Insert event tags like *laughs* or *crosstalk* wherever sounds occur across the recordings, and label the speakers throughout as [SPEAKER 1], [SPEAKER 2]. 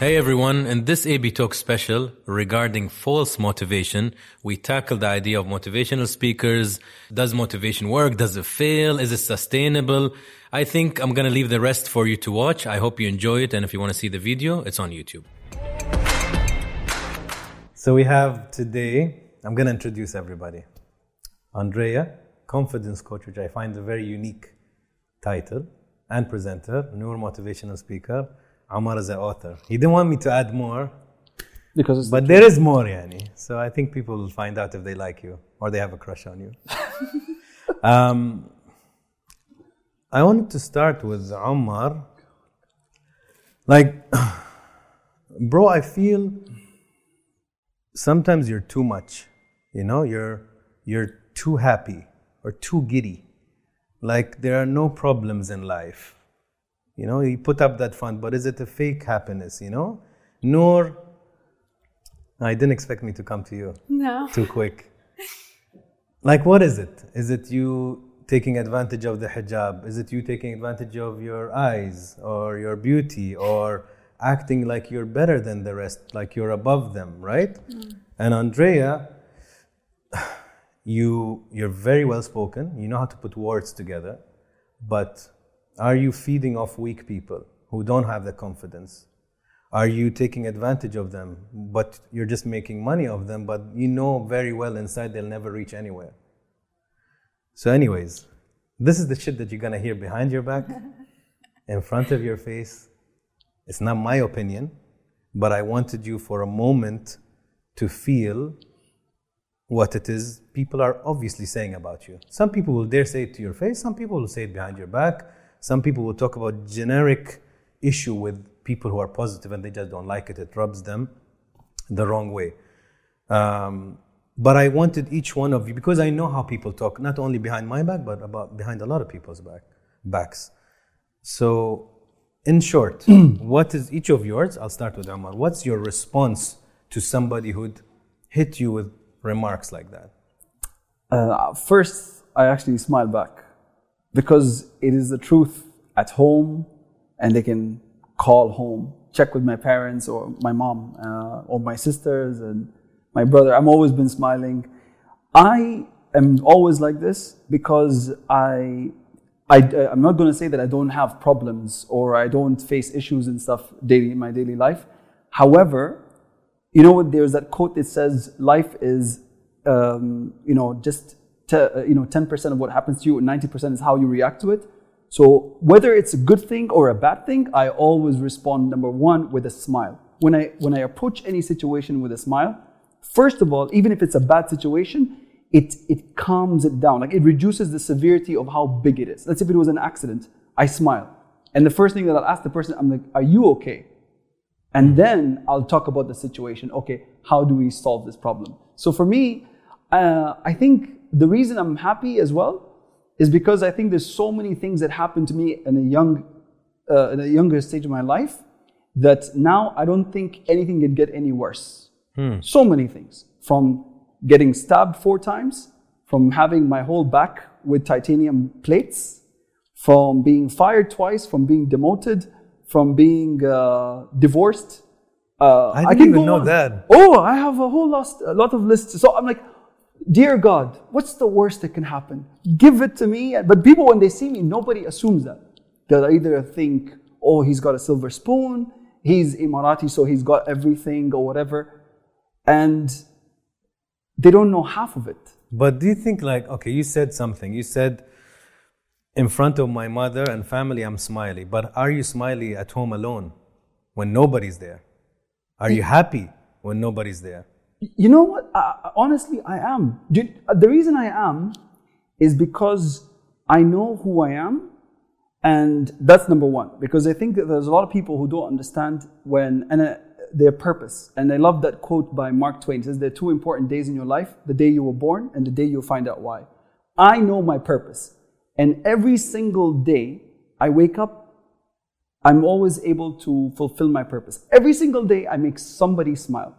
[SPEAKER 1] Hey everyone, in this AB Talk special regarding false motivation, we tackle the idea of motivational speakers. Does motivation work? Does it fail? Is it sustainable? I think I'm gonna leave the rest for you to watch. I hope you enjoy it, and if you wanna see the video, it's on YouTube. So we have today, I'm gonna introduce everybody. Andrea, confidence coach, which I find a very unique title, and presenter, Noor motivational speaker. Omar is an author. He didn't want me to add more,
[SPEAKER 2] because it's
[SPEAKER 1] but there is more, yani. So I think people will find out if they like you or they have a crush on you. *laughs* um, I wanted to start with Omar. Like, *sighs* bro, I feel sometimes you're too much. You know, you're you're too happy or too giddy. Like there are no problems in life. You know, you put up that front, but is it a fake happiness, you know? Noor, I didn't expect me to come to you
[SPEAKER 3] No.
[SPEAKER 1] too quick. Like, what is it? Is it you taking advantage of the hijab? Is it you taking advantage of your eyes or your beauty or acting like you're better than the rest, like you're above them, right? Mm. And Andrea, *sighs* you you're very well spoken. You know how to put words together, but are you feeding off weak people who don't have the confidence? Are you taking advantage of them, but you're just making money of them, but you know very well inside they'll never reach anywhere? So, anyways, this is the shit that you're gonna hear behind your back, *laughs* in front of your face. It's not my opinion, but I wanted you for a moment to feel what it is people are obviously saying about you. Some people will dare say it to your face, some people will say it behind your back, some people will talk about generic issue with people who are positive and they just don't like it. It rubs them the wrong way. Um, but I wanted each one of you because I know how people talk, not only behind my back, but about behind a lot of people's back backs. So, in short, *clears throat* what is each of yours? I'll start with Omar. What's your response to somebody who'd hit you with remarks like that?
[SPEAKER 2] uh, first I actually smile back because it is the truth at home, and they can call home, check with my parents or my mom uh, or my sisters and my brother. I'm always been smiling. I am always like this because I. I, I'm not going to say that I don't have problems or I don't face issues and stuff daily in my daily life. However, you know? There's that quote that says life is, um, you know, just uh, you know, 10% of what happens to you, and 90% is how you react to it. So whether it's a good thing or a bad thing, I always respond number one with a smile. When I when I approach any situation with a smile, first of all, even if it's a bad situation, it it calms it down. Like it reduces the severity of how big it is. Let's say if it was an accident, I smile, and the first thing that I'll ask the person, I'm like, "Are you okay?" And then I'll talk about the situation. Okay, how do we solve this problem? So for me, uh, I think the reason I'm happy as well is because I think there's so many things that happened to me in a young, uh, in a younger stage of my life that now I don't think anything can get any worse. So many things from getting stabbed four times, from having my whole back with titanium plates, from being fired twice, from being demoted, from being uh, divorced. Uh,
[SPEAKER 1] I didn't
[SPEAKER 2] can
[SPEAKER 1] even know
[SPEAKER 2] on.
[SPEAKER 1] that.
[SPEAKER 2] Oh, I have a whole lost, a lot of lists. So I'm like, dear God, what's the worst that can happen? Give it to me. But people, when they see me, nobody assumes that. They'll either think, oh, he's got a silver spoon, he's Emirati, so he's got everything or whatever. And they don't know half of it.
[SPEAKER 1] But do you think, like, okay, you said something. You said, in front of my mother and family, I'm smiley. But are you smiley at home alone when nobody's there? Are you happy when nobody's there?
[SPEAKER 2] You know what? I, honestly, I am. Do The reason I am is because I know who I am, and that's number one. Because I think that there's a lot of people who don't understand when and uh, their purpose. And I love that quote by Mark Twain. It says there are two important days in your life: the day you were born and the day you'll find out why. I know my purpose, and every single day I wake up I'm always able to fulfill my purpose. Every single day, I make somebody smile.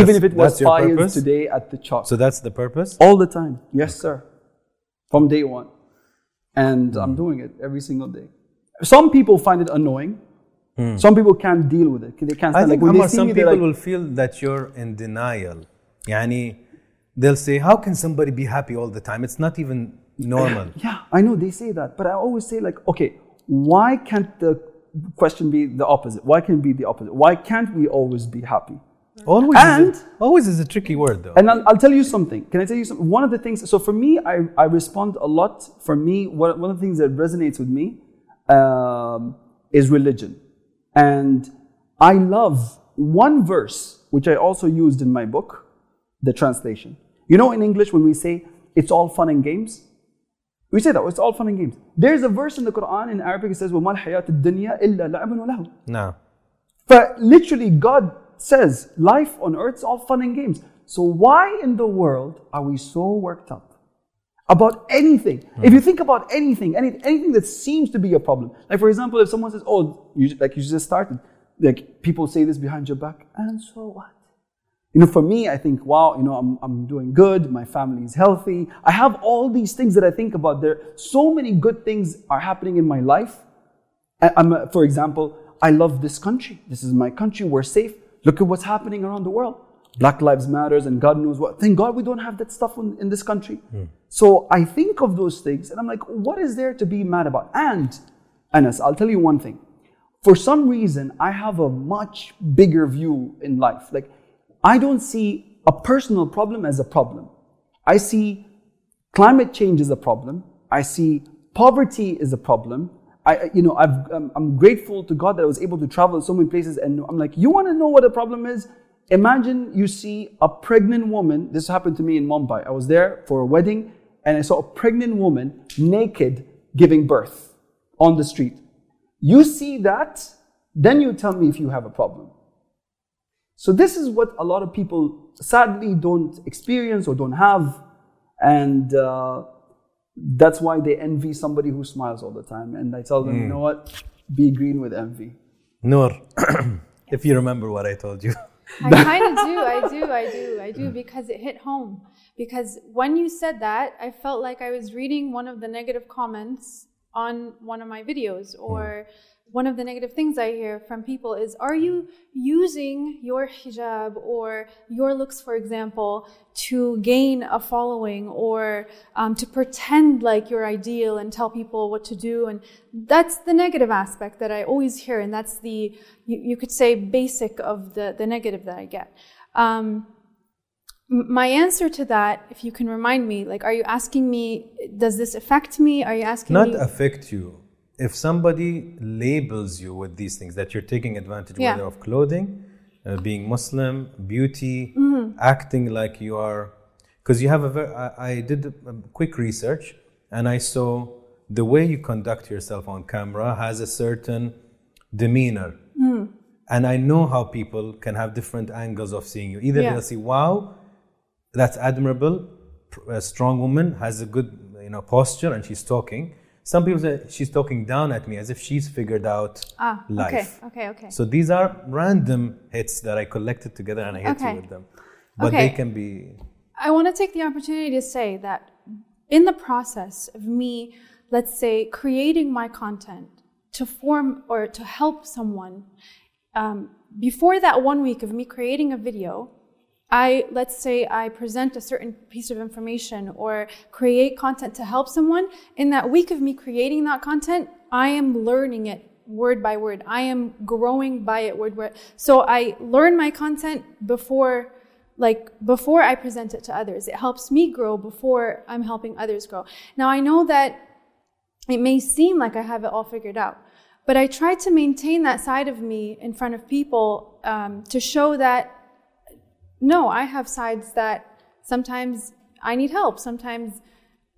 [SPEAKER 2] Even if it was
[SPEAKER 1] purpose?
[SPEAKER 2] today at the chalk.
[SPEAKER 1] So that's the purpose?
[SPEAKER 2] All the time. Yes, sir. From day one. And I'm hmm. doing it every single day. Some people find it annoying hmm. Some people can't deal with it. They can't
[SPEAKER 1] I think
[SPEAKER 2] like when
[SPEAKER 1] Amar,
[SPEAKER 2] they
[SPEAKER 1] some
[SPEAKER 2] me,
[SPEAKER 1] people
[SPEAKER 2] like,
[SPEAKER 1] will feel that you're in denial. Yani, they'll say, how can somebody be happy all the time? It's not even normal. *coughs*
[SPEAKER 2] Yeah, I know they say that, but I always say like, okay, why can't the question be the opposite? Why can't it be the opposite? Why can't we always be happy?
[SPEAKER 1] Always,
[SPEAKER 2] And-
[SPEAKER 1] is a, always is a tricky word though.
[SPEAKER 2] And I'll, I'll tell you something. Can I tell you something? One of the things. So for me, I, I respond a lot. For me, one, one of the things that resonates with me um, is religion, and I love one verse which I also used in my book, the translation. You know, in English when we say it's all fun and games, we say that it's all fun and games. There's a verse in the Quran in Arabic that says وَمَا الْحَيَاةُ الدُّنْيَا إِلَّا لَعْبٌ وَلَهْوٌ
[SPEAKER 1] no.
[SPEAKER 2] but literally, God says life on earth is all fun and games. So why in the world are we so worked up about anything? If you think about anything, any, anything that seems to be a problem, like for example, if someone says, "Oh, you, like you just started," like people say this behind your back, and so what? You know, for me, I think, wow, you know, I'm, I'm doing good. My family is healthy. I have all these things that I think about. There, so many good things are happening in my life. I'm, for example, I love this country. This is my country. We're safe. Look at what's happening around the world. Black Lives Matters and God knows what. Thank God we don't have that stuff in, in this country. Hmm. So I think of those things and I'm like, what is there to be mad about? And, Anas, I'll tell you one thing. For some reason, I have a much bigger view in life. Like, I don't see a personal problem as a problem. I see climate change is a problem. I see poverty is a problem. I, you know, I've, I'm, I'm grateful to God that I was able to travel so many places. And I'm like, you want to know what the problem is? Imagine you see a pregnant woman. This happened to me in Mumbai. I was there for a wedding, and I saw a pregnant woman naked giving birth on the street. You see that, then you tell me if you have a problem. So this is what a lot of people sadly don't experience or don't have, and uh, that's why they envy somebody who smiles all the time. And I tell them, you hmm. know what? Be green with envy.
[SPEAKER 1] Noor, *clears throat* if you remember what I told you.
[SPEAKER 3] I kind of do. I do. I do. I do because it hit home. Because when you said that, I felt like I was reading one of the negative comments on one of my videos hmm. or one of the negative things I hear from people is are you using your hijab or your looks, for example, to gain a following or um, to pretend like you're ideal and tell people what to do? And that's the negative aspect that I always hear, and that's the, you, you could say, basic of the, the negative that I get. Um, my answer to that, if you can remind me, like, are you asking me, does this affect me? Are you asking
[SPEAKER 1] Not
[SPEAKER 3] me?
[SPEAKER 1] affect you. If somebody labels you with these things that you're taking advantage
[SPEAKER 3] Yeah.
[SPEAKER 1] whether of clothing, uh, being Muslim, beauty,
[SPEAKER 3] Mm-hmm.
[SPEAKER 1] acting like you are, because you have a very. I, I did a quick research and I saw the way you conduct yourself on camera has a certain demeanor.
[SPEAKER 3] Mm.
[SPEAKER 1] And I know how people can have different angles of seeing you. Either
[SPEAKER 3] Yeah.
[SPEAKER 1] they'll see, wow, that's admirable, a strong woman has a good you know posture and she's talking. Some people say she's talking down at me as if she's figured out
[SPEAKER 3] ah,
[SPEAKER 1] life.
[SPEAKER 3] okay, okay, okay.
[SPEAKER 1] So these are random hits that I collected together and I hit
[SPEAKER 3] Okay.
[SPEAKER 1] you with them. But
[SPEAKER 3] Okay.
[SPEAKER 1] they can be
[SPEAKER 3] I want to take the opportunity to say that in the process of me, let's say, creating my content to form or to help someone, um, before that one week of me creating a video, I, let's say, I present a certain piece of information or create content to help someone. In that week of me creating that content, I am learning it word by word. I am growing by it word by word. So I learn my content before like before I present it to others. It helps me grow before I'm helping others grow. Now I know that it may seem like I have it all figured out, but I try to maintain that side of me in front of people um, to show that no, I have sides that sometimes I need help. Sometimes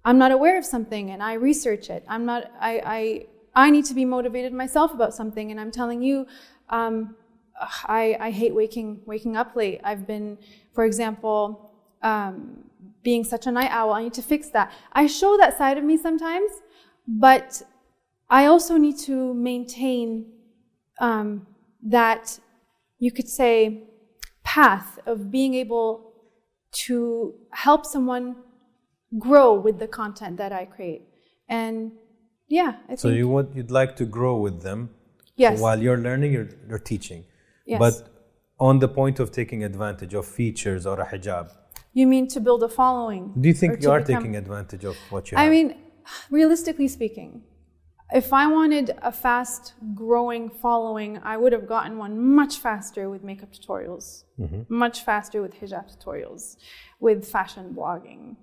[SPEAKER 3] I'm not aware of something and I research it. I'm not, I, I, I need to be motivated myself about something and I'm telling you, um, I, I hate waking, waking up late. I've been, for example, um, being such a night owl. I need to fix that. I show that side of me sometimes, but I also need to maintain um, that you could say path of being able to help someone grow with the content that I create. And yeah, I
[SPEAKER 1] so
[SPEAKER 3] think
[SPEAKER 1] you want you'd like to grow with them
[SPEAKER 3] Yes.
[SPEAKER 1] So while you're learning, you're, you're teaching.
[SPEAKER 3] Yes.
[SPEAKER 1] But on the point of taking advantage of features or a hijab,
[SPEAKER 3] You mean to build a following?
[SPEAKER 1] do you think you are
[SPEAKER 3] become-
[SPEAKER 1] taking advantage of what you
[SPEAKER 3] I
[SPEAKER 1] have?
[SPEAKER 3] mean, realistically speaking, if I wanted a fast growing following, I would have gotten one much faster with makeup tutorials, much faster with hijab tutorials, with fashion blogging.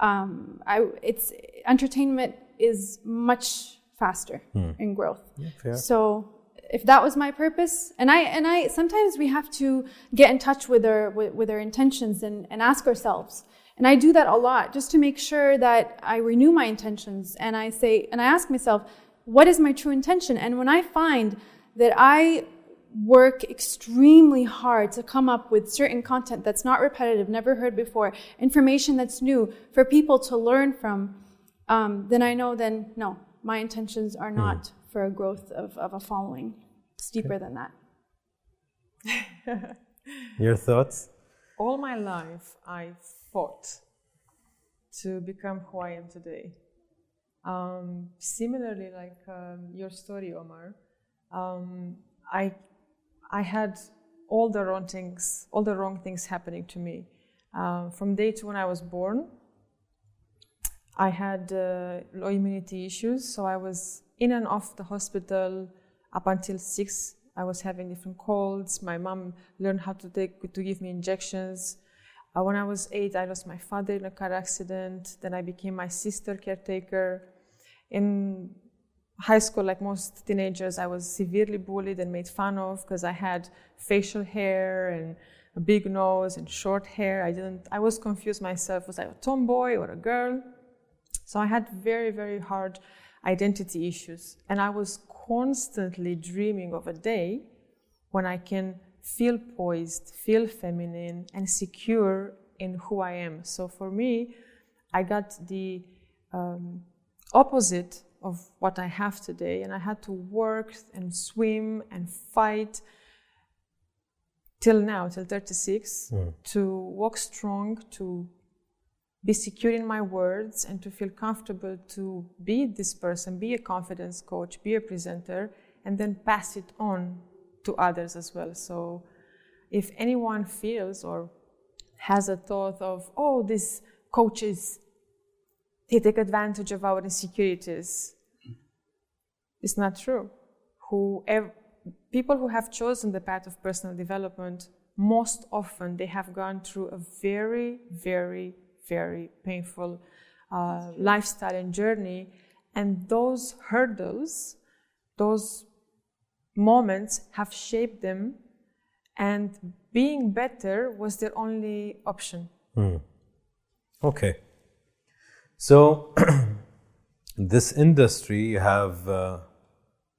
[SPEAKER 3] Um, I, it's entertainment is much faster in growth.
[SPEAKER 1] fair.
[SPEAKER 3] So if that was my purpose, and I and I sometimes we have to get in touch with our with, with our intentions and, and ask ourselves. And I do that a lot just to make sure that I renew my intentions and I say and I ask myself, what is my true intention? And when I find that I work extremely hard to come up with certain content that's not repetitive, never heard before, information that's new for people to learn from, um, then I know then no, my intentions are not for a growth of, of a following. It's deeper than that. *laughs*
[SPEAKER 1] Your thoughts?
[SPEAKER 4] All my life, I fought to become who I am today. Um, similarly, like um, your story, Omar, um, I, I had all the wrong things, all the wrong things happening to me. Uh, from day two when I was born, I had uh, low immunity issues, so I was in and off the hospital up until six. I was having different colds. My mom learned how to take to give me injections. Uh, when I was eight, I lost my father in a car accident. Then I became my sister caretaker. In high school, like most teenagers, I was severely bullied and made fun of because I had facial hair and a big nose and short hair. I didn't. I was confused myself. Was I a tomboy or a girl? So I had very, very hard identity issues. And I was constantly dreaming of a day when I can feel poised, feel feminine, and secure in who I am. So for me, I got the um, opposite of what I have today, and I had to work and swim and fight till now, till 36, hmm. to walk strong, to be secure in my words and to feel comfortable to be this person, be a confidence coach, be a presenter, and then pass it on to others as well. So if anyone feels or has a thought of, oh, this coach coaches, they take advantage of our insecurities, it's not true. Whoever, people who have chosen the path of personal development, most often they have gone through a very, very very painful uh, lifestyle and journey. And those hurdles, those moments have shaped them, and being better was their only option.
[SPEAKER 1] Okay. So, *clears throat* this industry, you have uh,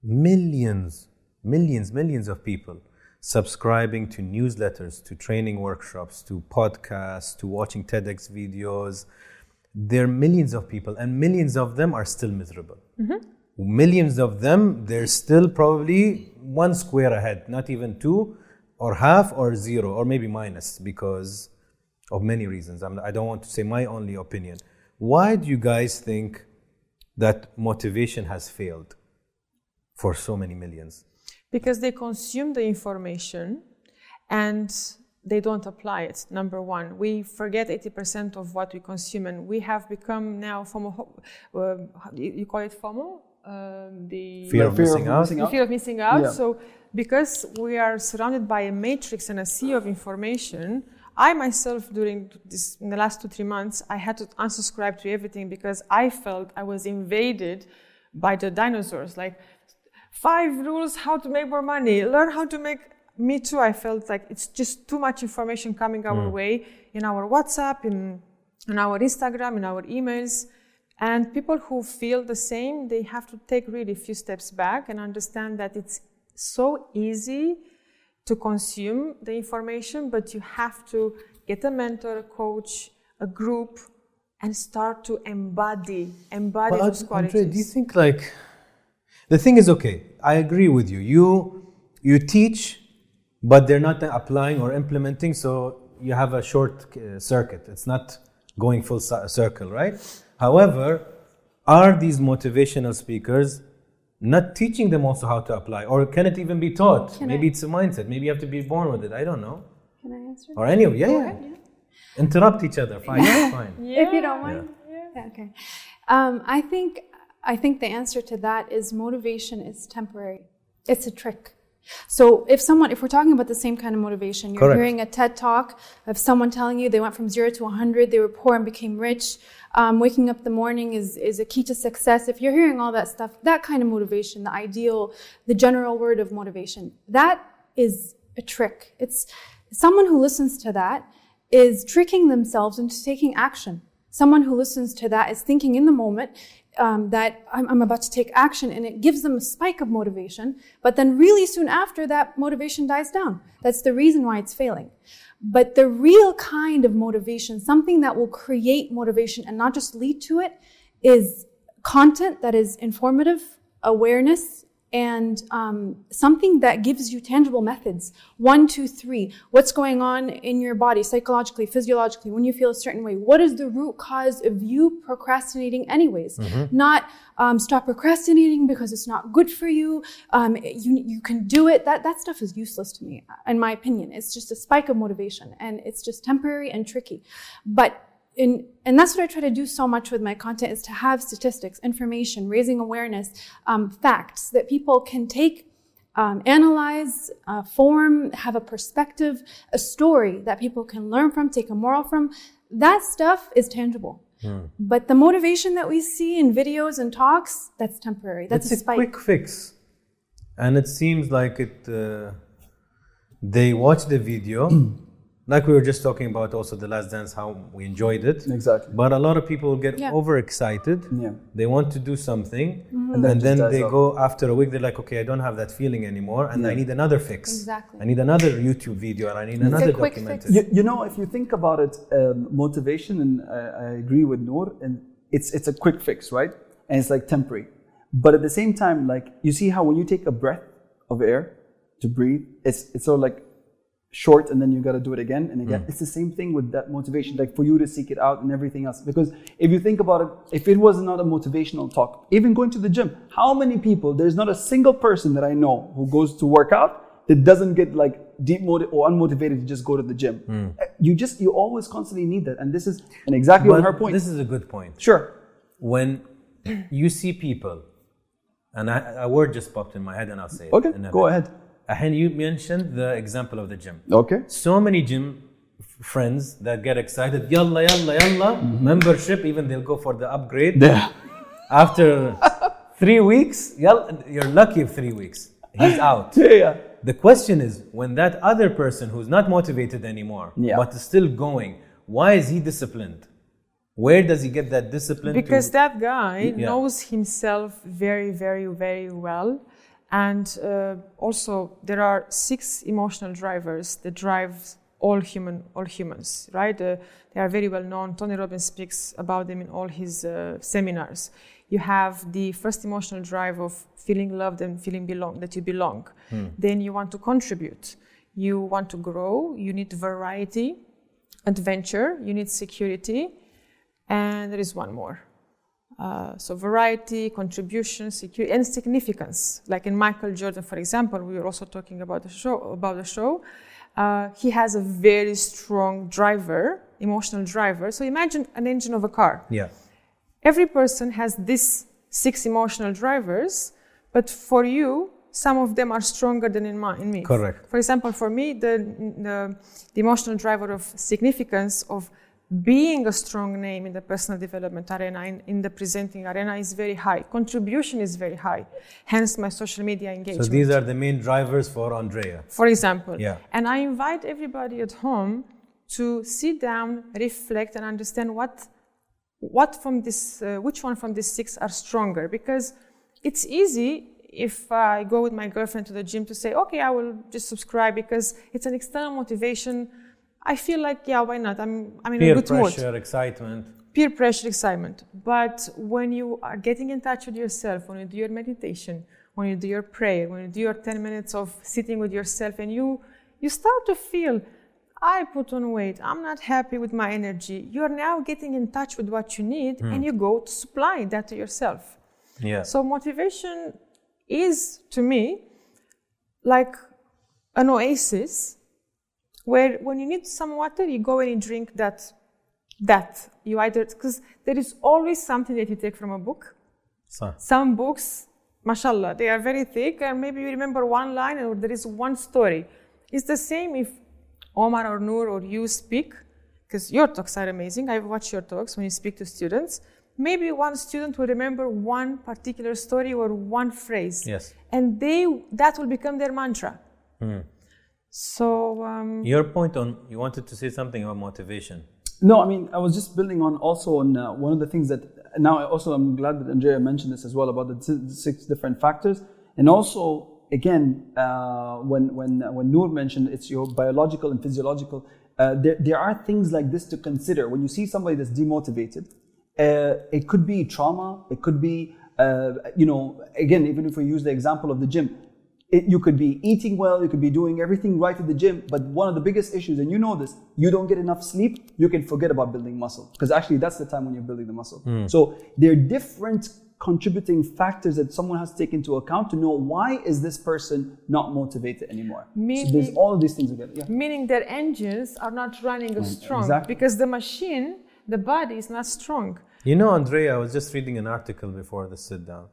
[SPEAKER 1] millions, millions, millions of people subscribing to newsletters, to training workshops, to podcasts, to watching TEDx videos. There are millions of people, and millions of them are still miserable. Millions of them, they're still probably one square ahead, not even two, or half, or zero, or maybe minus because of many reasons. I'm, I don't want to say my only opinion. Why do you guys think that motivation has failed for so many millions?
[SPEAKER 4] because they consume the information and they don't apply it number one we forget 80% of what we consume and we have become now FOMO, uh, you call it FOMO um, the
[SPEAKER 1] Fear of
[SPEAKER 2] Fear of
[SPEAKER 1] missing out?
[SPEAKER 2] missing
[SPEAKER 4] the
[SPEAKER 2] out.
[SPEAKER 4] fear of missing out.
[SPEAKER 2] Yeah.
[SPEAKER 4] So, because we are surrounded by a matrix and a sea of information, I myself, during this, in the last two, three months, I had to unsubscribe to everything because I felt I was invaded by the dinosaurs. Like, five rules how to make more money, learn how to make. Me too, I felt like it's just too much information coming our hmm. way in our WhatsApp, in, in our Instagram, in our emails. And people who feel the same, they have to take really a few steps back and understand that it's so easy to consume the information, but you have to get a mentor, a coach, a group, and start to embody, embody those
[SPEAKER 1] Andre,
[SPEAKER 4] qualities.
[SPEAKER 1] do you think like the thing is okay? I agree with you. You you teach, but they're not applying or implementing, so you have a short uh, circuit. It's not going full circle, right? However, are these motivational speakers not teaching them also how to apply, or can it even be taught?
[SPEAKER 3] Can
[SPEAKER 1] maybe
[SPEAKER 3] I-
[SPEAKER 1] it's a mindset. Maybe you have to be born with it. I don't know.
[SPEAKER 3] Can I answer?
[SPEAKER 1] Or any of yeah, yeah.
[SPEAKER 3] yeah.
[SPEAKER 1] Interrupt each other. Fine, that's fine. *laughs*
[SPEAKER 3] if you don't mind. Yeah, okay. Um, I think I think the answer to that is motivation is temporary. It's a trick. So if someone, if we're talking about the same kind of motivation, you're
[SPEAKER 1] Correct.
[SPEAKER 3] hearing a TED talk of someone telling you they went from zero to 100, they were poor and became rich. Um, waking up the morning is, is a key to success. If you're hearing all that stuff, that kind of motivation, the ideal, the general word of motivation, that is a trick. It's someone who listens to that is tricking themselves into taking action. Someone who listens to that is thinking in the moment um, that I'm, I'm about to take action, and it gives them a spike of motivation. But then, really soon after, that motivation dies down. That's the reason why it's failing. But the real kind of motivation, something that will create motivation and not just lead to it, is content that is informative, awareness, and um, something that gives you tangible methods. One, two, three. What's going on in your body, psychologically, physiologically, when you feel a certain way? What is the root cause of you procrastinating, anyways? Not um, stop procrastinating because it's not good for you. Um, you you can do it. That that stuff is useless to me, in my opinion. It's just a spike of motivation, and it's just temporary and tricky. But in, and that's what I try to do so much with my content is to have statistics, information, raising awareness, um, facts that people can take, um, analyze, uh, form, have a perspective, a story that people can learn from, take a moral from. That stuff is tangible. But the motivation that we see in videos and talks, that's temporary. That's
[SPEAKER 1] it's
[SPEAKER 3] a
[SPEAKER 1] a quick fix, and it seems like it. Uh, they watch the video, *clears throat* like we were just talking about also the last dance, how we enjoyed it.
[SPEAKER 2] Exactly.
[SPEAKER 1] But a lot of people get
[SPEAKER 3] Yeah.
[SPEAKER 1] overexcited.
[SPEAKER 2] Yeah.
[SPEAKER 1] They want to do something,
[SPEAKER 3] Mm-hmm.
[SPEAKER 2] And then
[SPEAKER 1] and then they
[SPEAKER 2] off.
[SPEAKER 1] go after a week. They're like, okay, I don't have that feeling anymore, and I need another fix.
[SPEAKER 3] Exactly.
[SPEAKER 1] I need another YouTube video, or I need
[SPEAKER 3] a
[SPEAKER 1] another
[SPEAKER 3] quick fix.
[SPEAKER 1] documentary.
[SPEAKER 2] You, you know, if you think about it, um, motivation, and I, I agree with Noor, and it's it's a quick fix, right? And it's like temporary. But at the same time, like you see how when you take a breath of air to breathe, it's it's sort of like short, and then you got to do it again and again. Mm. It's the same thing with that motivation, like for you to seek it out and everything else. Because if you think about it, if it was not a motivational talk, even going to the gym, how many people? There's not a single person that I know who goes to work out that doesn't get like deep motive or unmotivated to just go to the gym. Mm. Uh, you just you always constantly need that, and this is and exactly on her point.
[SPEAKER 1] This is a good point.
[SPEAKER 2] sure.
[SPEAKER 1] when you see people, and I, a word just popped in my head, and I'll say it.
[SPEAKER 2] Okay, go
[SPEAKER 1] bit.
[SPEAKER 2] ahead.
[SPEAKER 1] And you mentioned the example of the gym.
[SPEAKER 2] Okay.
[SPEAKER 1] So many gym f- friends that get excited, yalla, yalla, yalla, membership, even they'll go for the upgrade.
[SPEAKER 2] Yeah. *laughs*
[SPEAKER 1] After three weeks, yalla, you're lucky if three weeks. He's out.
[SPEAKER 2] Yeah. *laughs* yeah.
[SPEAKER 1] The question is when that other person who's not motivated anymore,
[SPEAKER 2] Yeah.
[SPEAKER 1] but is still going, why is he disciplined? Where does he get that discipline?
[SPEAKER 4] because
[SPEAKER 1] to,
[SPEAKER 4] that guy
[SPEAKER 1] Yeah.
[SPEAKER 4] knows himself very very very well and uh, also there are six emotional drivers that drive all human all humans right? Uh, they are very well known. Tony robbins speaks about them in all his uh, seminars. You have the first emotional drive of feeling loved and feeling belong that you belong. Then you want to contribute. You want to grow. You need variety adventure. You need security. And there is one more. Uh, so variety, contribution, security, and significance. Like in Michael Jordan, for example, we were also talking about the show. About the show, uh, he has a very strong driver, emotional driver. So imagine an engine of a car.
[SPEAKER 1] yeah.
[SPEAKER 4] Every person has these six emotional drivers, but for you, some of them are stronger than in, my, in me.
[SPEAKER 1] Correct.
[SPEAKER 4] For example, for me, the, the, the emotional driver of significance of being a strong name in the personal development arena, in, in the presenting arena, is very high. Contribution is very high. Hence, my social media engagement.
[SPEAKER 1] So these are the main drivers for Andrea.
[SPEAKER 4] for example.
[SPEAKER 1] Yeah.
[SPEAKER 4] And I invite everybody at home to sit down, reflect, and understand what, what from this, uh, which one from these six are stronger. Because it's easy if I go with my girlfriend to the gym to say, okay, I will just subscribe because it's an external motivation. I feel like, yeah, why not? I'm, I'm in
[SPEAKER 1] Peer
[SPEAKER 4] a good mood
[SPEAKER 1] pressure, excitement.
[SPEAKER 4] peer pressure, excitement. But when you are getting in touch with yourself, when you do your meditation, when you do your prayer, when you do your 10 minutes of sitting with yourself, and you, you start to feel, I put on weight, I'm not happy with my energy. You're now getting in touch with what you need, and hmm. you go to supply that to yourself.
[SPEAKER 1] Yeah.
[SPEAKER 4] So motivation is to me like an oasis where when you need some water, you go and you drink that. That you either because there is always something that you take from a book.
[SPEAKER 1] صح.
[SPEAKER 4] Some books, mashallah, they are very thick, and maybe you remember one line or there is one story. It's the same if Omar or Noor or you speak, because your talks are amazing. I've watched your talks when you speak to students. Maybe one student will remember one particular story or one phrase,
[SPEAKER 1] Yes.
[SPEAKER 4] and they that will become their mantra. Hmm. So um,
[SPEAKER 1] Your point on you wanted to say something about motivation.
[SPEAKER 2] No, I mean, I was just building on also on uh, one of the things that now I also I'm glad that Andrea mentioned this as well about the t- six different factors, and also again uh, when when uh, when Noor mentioned it's your biological and physiological. Uh, there, there are things like this to consider when you see somebody that's demotivated. Uh, it could be trauma. It could be, uh, you know, again, even if we use the example of the gym, it, you could be eating well, you could be doing everything right at the gym, but one of the biggest issues, and you know this, you don't get enough sleep, you can forget about building muscle. Because actually, that's the time when you're building the muscle. Hmm. So there are different contributing factors that someone has to take into account to know why is this person not motivated anymore. so there's
[SPEAKER 4] Meaning-
[SPEAKER 2] all of these things together. Yeah.
[SPEAKER 4] meaning their engines are not running as strong
[SPEAKER 2] exactly.
[SPEAKER 4] because the machine, the body is not strong.
[SPEAKER 1] You know, Andrea, I was just reading an article before the sit down,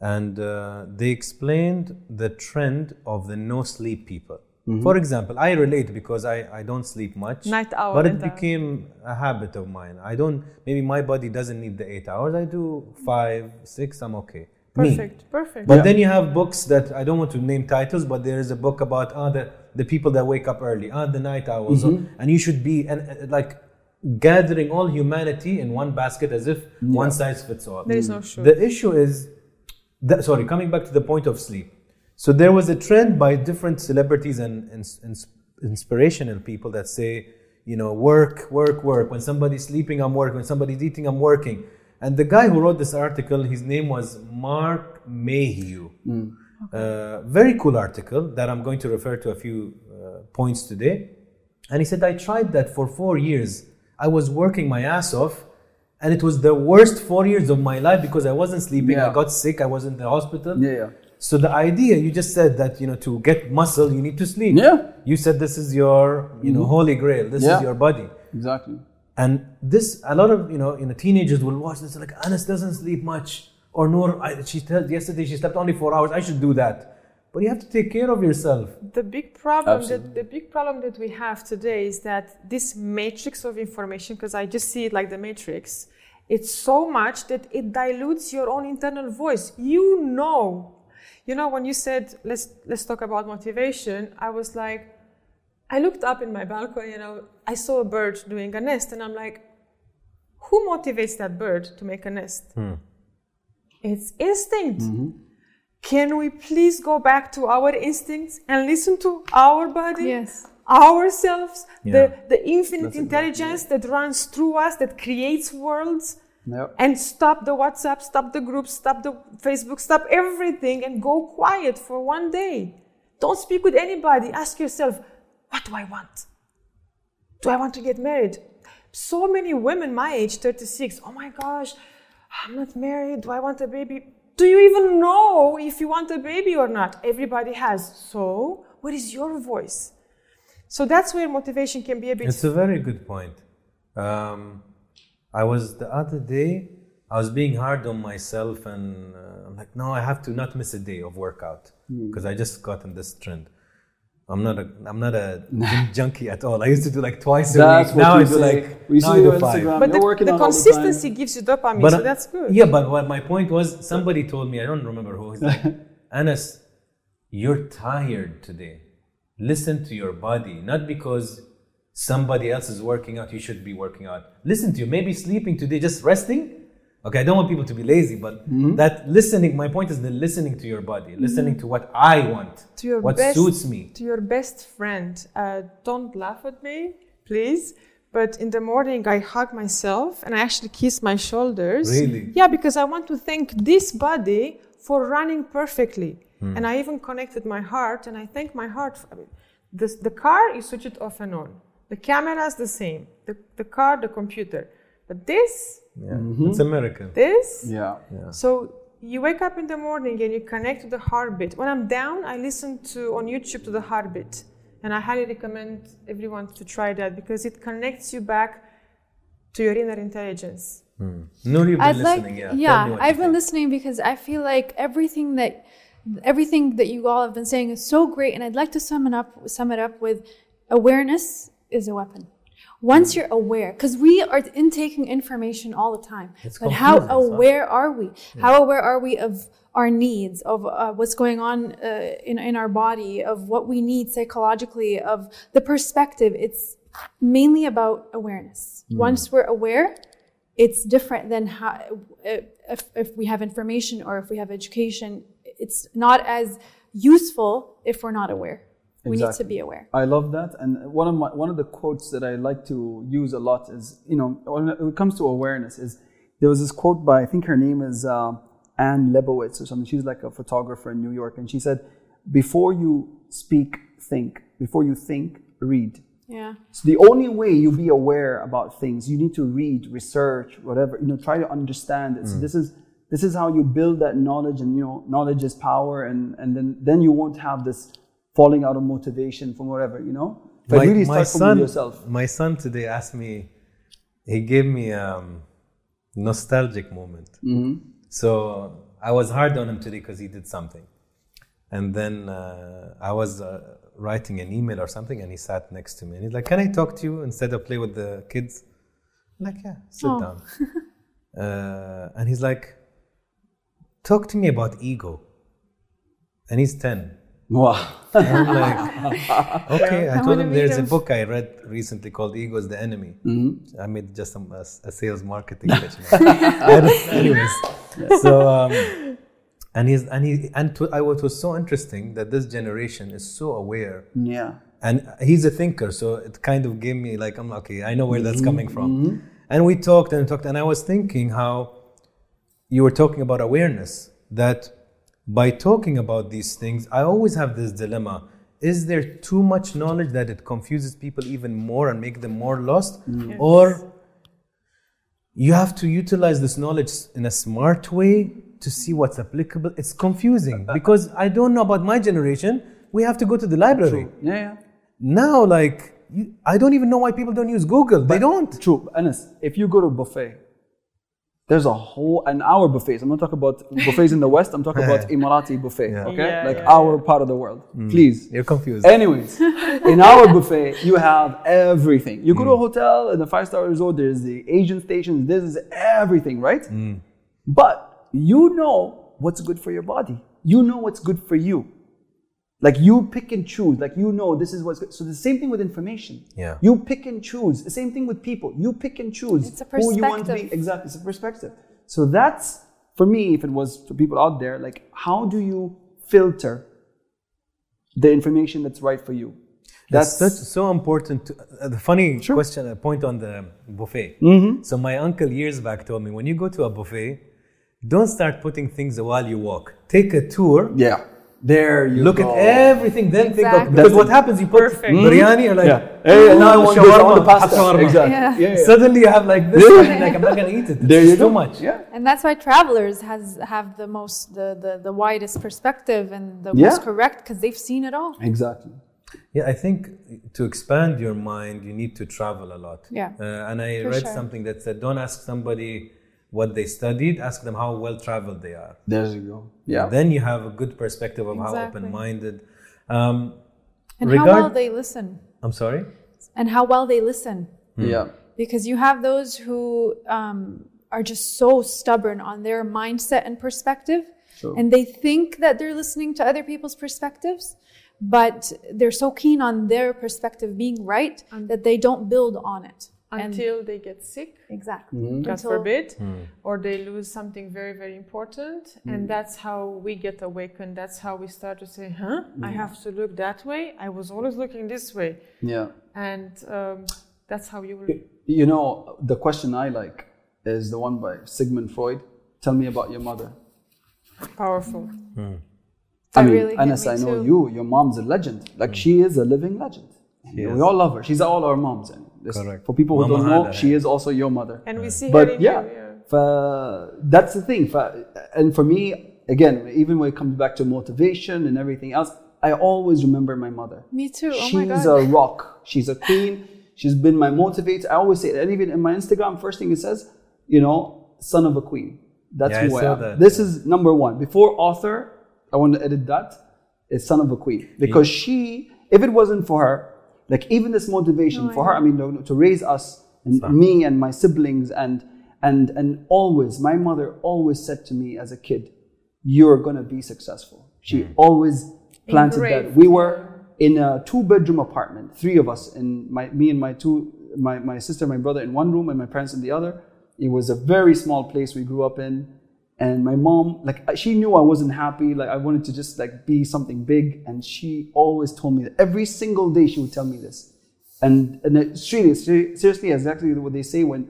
[SPEAKER 1] and uh, they explained the trend of the no sleep people. For example, I relate because I, I don't sleep much.
[SPEAKER 4] Night owl,
[SPEAKER 1] But it
[SPEAKER 4] night owl.
[SPEAKER 1] became a habit of mine. I don't, maybe my body doesn't need the eight hours. I do five, six, I'm okay. Me.
[SPEAKER 4] Perfect, perfect.
[SPEAKER 1] But then you have books that I don't want to name titles, but there is a book about ah the, the people that wake up early, ah the night owls,
[SPEAKER 2] Mm-hmm.
[SPEAKER 1] and you should be and uh, like gathering all humanity in one basket as if one size fits all.
[SPEAKER 4] there is no shoe.
[SPEAKER 1] The issue is, that, sorry, coming back to the point of sleep. So there was a trend by different celebrities and, ins- ins- inspirational people that say, you know, work, work, work. When somebody's sleeping, I'm working. When somebody's eating, I'm working. And the guy who wrote this article, his name was Mark Mayhew. Uh, very cool article that I'm going to refer to a few uh, points today. And he said, I tried that for four years. I was working my ass off, and it was the worst four years of my life because I wasn't sleeping. I got sick. I was in the hospital.
[SPEAKER 2] Yeah, yeah.
[SPEAKER 1] So the idea you just said that you know to get muscle you need to sleep.
[SPEAKER 2] Yeah.
[SPEAKER 1] You said this is your you know mm-hmm. holy grail. This
[SPEAKER 2] Yeah.
[SPEAKER 1] is your body.
[SPEAKER 2] Exactly.
[SPEAKER 1] And this, a lot of you know, you know, teenagers will watch this like Anas doesn't sleep much, or Noor, I, she yesterday she slept only four hours. I should do that, but you have to take care of yourself.
[SPEAKER 4] the big problem that the big problem that we have today is that this matrix of information because i just see it like the matrix it's so much that it dilutes your own internal voice. You know. You know when you said let's let's talk about motivation i was like i looked up in my balcony and I, I saw a bird doing a nest and i'm like who motivates that bird to make a nest? Hmm. It's instinct mm-hmm. Can we please go back to our instincts and listen to our body,
[SPEAKER 3] Yes.
[SPEAKER 4] ourselves,
[SPEAKER 1] Yeah.
[SPEAKER 4] the, the infinite
[SPEAKER 2] That's exactly
[SPEAKER 4] intelligence that runs through us, that creates worlds,
[SPEAKER 2] Yeah.
[SPEAKER 4] and stop the WhatsApp, stop the groups, stop the Facebook, stop everything and go quiet for one day. Don't speak with anybody. Ask yourself, what do I want? Do I want to get married? So many women my age, 36, oh my gosh, I'm not married. Do I want a baby? Do you even know if you want a baby or not? Everybody has. So, what is your voice? So that's where motivation can be a bit.
[SPEAKER 1] It's a very good point. Um, I was the other day. I was being hard on myself, and uh, I'm like, no, I have to not miss a day of workout because I just got in this trend. I'm not a I'm not a gym *laughs* junkie at all. I used to do like twice a
[SPEAKER 2] That's
[SPEAKER 1] week. Now
[SPEAKER 2] you
[SPEAKER 1] I do
[SPEAKER 2] say.
[SPEAKER 1] like
[SPEAKER 2] We
[SPEAKER 1] now
[SPEAKER 2] see
[SPEAKER 1] I do
[SPEAKER 2] on
[SPEAKER 1] five.
[SPEAKER 2] Instagram.
[SPEAKER 4] but
[SPEAKER 2] You're
[SPEAKER 4] the, the
[SPEAKER 2] out all the
[SPEAKER 4] consistency gives you dopamine,
[SPEAKER 1] But
[SPEAKER 4] so that's good.
[SPEAKER 1] Yeah, but what my point was, somebody told me, I don't remember who, he's like, *laughs* Anas, you're tired today. Listen to your body, not because somebody else is working out, you should be working out. Listen to you. Maybe sleeping today, just resting. Okay, I don't want people to be lazy, but that listening, my point is the listening to your body, listening to what I want,
[SPEAKER 4] to your
[SPEAKER 1] what
[SPEAKER 4] best,
[SPEAKER 1] suits me.
[SPEAKER 4] To your best friend, uh, don't laugh at me, please. But in the morning, I hug myself and I actually kiss my shoulders.
[SPEAKER 1] Really?
[SPEAKER 4] Yeah, because I want to thank this body for running perfectly.
[SPEAKER 1] Hmm.
[SPEAKER 4] And I even connected my heart and I thank my heart. For, I mean, the, the car, you switch it off and on. The camera is the same. The, the car, the computer. But this,
[SPEAKER 1] Yeah, mm-hmm. it's a miracle.
[SPEAKER 4] this,
[SPEAKER 2] Yeah.
[SPEAKER 4] so you wake up in the morning and you connect to the heartbeat. When I'm down, I listen to on YouTube to the heartbeat, and I highly recommend everyone to try that because it connects you back to your inner intelligence. Hmm.
[SPEAKER 1] Noor, you've been
[SPEAKER 3] I'd like,
[SPEAKER 1] listening.
[SPEAKER 3] yeah,
[SPEAKER 1] yeah, Tell me what you
[SPEAKER 3] I've been
[SPEAKER 1] think.
[SPEAKER 3] listening because I feel like everything that everything that you all have been saying is so great, and I'd like to sum it up sum it up with awareness is a weapon. Once
[SPEAKER 1] Mm.
[SPEAKER 3] you're aware, because we are intaking information all the time,
[SPEAKER 1] It's
[SPEAKER 3] but how aware are we? How aware are we of our needs, of uh, what's going on uh, in in our body, of what we need psychologically, of the perspective? It's mainly about awareness.
[SPEAKER 1] Mm.
[SPEAKER 3] Once we're aware, it's different than how if, if we have information or if we have education it's not as useful if we're not aware we need to be aware
[SPEAKER 2] I love that, and one of my one of the quotes that I like to use a lot is, you know, when it comes to awareness, is there was this quote by I think her name is uh, Anne Lebowitz or something. She's like a photographer in New York, and she said, "Before you speak, think. Before you think, read."
[SPEAKER 3] yeah
[SPEAKER 2] So the only way you'll be aware about things, you need to read, research, whatever. You know, try to understand it. So this is this is how you build that knowledge, and you know, knowledge is power, and and then then you won't have this falling out of motivation from whatever. You know, but really start from
[SPEAKER 1] son,
[SPEAKER 2] yourself.
[SPEAKER 1] My son today asked me, he gave me a um, nostalgic moment.
[SPEAKER 2] Mm-hmm.
[SPEAKER 1] So I was hard on him today because he did something. And then uh, I was uh, writing an email or something, and he sat next to me. And he's like, Can I talk to you instead of play with the kids? I'm like, Yeah, sit
[SPEAKER 3] Oh.
[SPEAKER 1] down. *laughs* uh, and he's like, Talk to me about ego. And he's 10.
[SPEAKER 2] Wow.
[SPEAKER 1] I'm like, *laughs* okay. I
[SPEAKER 3] I
[SPEAKER 1] told him there's a book I read recently called Ego is the Enemy.
[SPEAKER 2] Mm-hmm.
[SPEAKER 1] I made just some, a, a sales marketing pitch. *laughs* Anyways, so um, and he's and he and to, I was, was so interesting that this generation is so aware
[SPEAKER 2] Yeah.
[SPEAKER 1] and he's a thinker, so it kind of gave me like I'm okay. I know where that's
[SPEAKER 2] Mm-hmm.
[SPEAKER 1] coming from. And we talked and talked, and I was thinking how you were talking about awareness. That by talking about these things, I always have this dilemma: is there too much knowledge that it confuses people even more and make them more lost, mm. or you have to utilize this knowledge in a smart way to see what's applicable? It's confusing *laughs* because I don't know about my generation. We have to go to the library
[SPEAKER 2] Yeah. Yeah.
[SPEAKER 1] now like you, i don't even know why people don't use google they don't
[SPEAKER 2] True. Anas, if you go to a buffet, there's a whole an hour buffets. I'm not talking about *laughs* buffets in the West. I'm talking about Emirati buffet.
[SPEAKER 1] Yeah.
[SPEAKER 2] Okay,
[SPEAKER 4] Yeah,
[SPEAKER 2] like
[SPEAKER 4] yeah,
[SPEAKER 2] our part of the world. Mm. Please.
[SPEAKER 1] you're confused
[SPEAKER 2] Anyways, *laughs* in our buffet, you have everything. You go to a mm. hotel in a five star resort, there's the Asian stations, this is everything, right? Mm. But you know what's good for your body. You know what's good for you. Like you pick and choose. Like you know this is what's good. So the same thing with information.
[SPEAKER 1] Yeah.
[SPEAKER 2] You pick and choose. The same thing with people. You pick and choose
[SPEAKER 3] It's a
[SPEAKER 2] who you want to be.
[SPEAKER 3] perspective.
[SPEAKER 2] Exactly. It's a perspective. So that's for me, if it was for people out there, like how do you filter the information that's right for you?
[SPEAKER 1] that's such so important to, uh, the funny question uh, point on the buffet
[SPEAKER 2] Mm-hmm.
[SPEAKER 1] so my uncle years back told me when you go to a buffet don't start putting things while you walk take a tour
[SPEAKER 2] Yeah. There you
[SPEAKER 1] look
[SPEAKER 2] go.
[SPEAKER 1] at everything then think of because what happens you put
[SPEAKER 4] Perfect.
[SPEAKER 1] biryani or like
[SPEAKER 2] Yeah. Hey, now I want this, I want the
[SPEAKER 1] shawarma,
[SPEAKER 2] pasta.
[SPEAKER 1] shawarma.
[SPEAKER 2] Exactly.
[SPEAKER 3] Yeah. *laughs*
[SPEAKER 2] Yeah. yeah.
[SPEAKER 1] suddenly you have like this and like i'm not gonna eat it it's
[SPEAKER 2] There you
[SPEAKER 1] just
[SPEAKER 2] go.
[SPEAKER 1] too much
[SPEAKER 2] Yeah.
[SPEAKER 3] and that's why travelers has have the most the the, the widest perspective and the
[SPEAKER 2] Yeah.
[SPEAKER 3] most correct because they've seen it all
[SPEAKER 2] Exactly.
[SPEAKER 1] Yeah, I think to expand your mind, you need to travel a lot.
[SPEAKER 3] Yeah,
[SPEAKER 1] Uh, and I
[SPEAKER 3] for
[SPEAKER 1] read
[SPEAKER 3] sure.
[SPEAKER 1] something that said, don't ask somebody what they studied, ask them how well traveled they are.
[SPEAKER 2] There you go. Yeah.
[SPEAKER 1] Then you have a good perspective of how open minded. Um,
[SPEAKER 3] and how well they listen
[SPEAKER 1] I'm sorry?
[SPEAKER 3] and how well they listen
[SPEAKER 2] Yeah.
[SPEAKER 3] because you have those who um, are just so stubborn on their mindset and perspective
[SPEAKER 2] Sure.
[SPEAKER 3] and they think that they're listening to other people's perspectives but they're so keen on their perspective being right that they don't build on it And-
[SPEAKER 4] until they get sick,
[SPEAKER 3] exactly mm-hmm.
[SPEAKER 4] God
[SPEAKER 3] Until-
[SPEAKER 4] forbid,
[SPEAKER 1] Hmm.
[SPEAKER 4] or they lose something very, very important. And mm. that's how we get awakened. That's how we start to say, huh, I mm. have to look that way. I was always looking this way.
[SPEAKER 2] Yeah.
[SPEAKER 4] And um, that's how you will.
[SPEAKER 2] You know, the question I like is the one by Sigmund Freud. Tell me about your mother.
[SPEAKER 4] Powerful. Hmm.
[SPEAKER 3] That
[SPEAKER 2] I mean,
[SPEAKER 3] really hit
[SPEAKER 2] Anas,
[SPEAKER 3] me
[SPEAKER 2] I know
[SPEAKER 3] too.
[SPEAKER 2] you. Your mom's a legend. Like hmm. she is a living legend.
[SPEAKER 1] She
[SPEAKER 2] we
[SPEAKER 1] is.
[SPEAKER 2] all love her. She's all our moms. And this-
[SPEAKER 1] Correct.
[SPEAKER 2] For people who
[SPEAKER 1] Mama
[SPEAKER 2] don't know,
[SPEAKER 1] Hada,
[SPEAKER 2] she
[SPEAKER 1] yeah.
[SPEAKER 2] is also your mother.
[SPEAKER 4] And we see
[SPEAKER 2] But
[SPEAKER 4] her in
[SPEAKER 2] yeah,
[SPEAKER 4] you. Yeah.
[SPEAKER 2] ف- that's the thing ف- and for me again even when it comes back to motivation and everything else I always remember my mother
[SPEAKER 3] Me too. Oh
[SPEAKER 2] she's
[SPEAKER 3] my god.
[SPEAKER 2] a rock she's a queen she's been my motivator I always say it and even in my Instagram first thing it says you know son of a queen that's
[SPEAKER 1] Yeah, I
[SPEAKER 2] who I,
[SPEAKER 1] saw
[SPEAKER 2] am
[SPEAKER 1] that,
[SPEAKER 2] this is number one before author I want to edit that. It's son of a queen because she if it wasn't for her like even this motivation
[SPEAKER 3] No,
[SPEAKER 2] for her I mean to, to raise us and me and my siblings and and and always my mother always said to me as a kid you're going to be successful. She
[SPEAKER 1] Hmm.
[SPEAKER 2] always planted that. we were in a two bedroom apartment three of us in my me and my two my, my sister my brother in one room and my parents in the other. It was a very small place we grew up in and my mom like she knew i wasn't happy. Like i wanted to just like be something big. And she always told me that every single day she would tell me this. And and it's really seriously exactly what they say when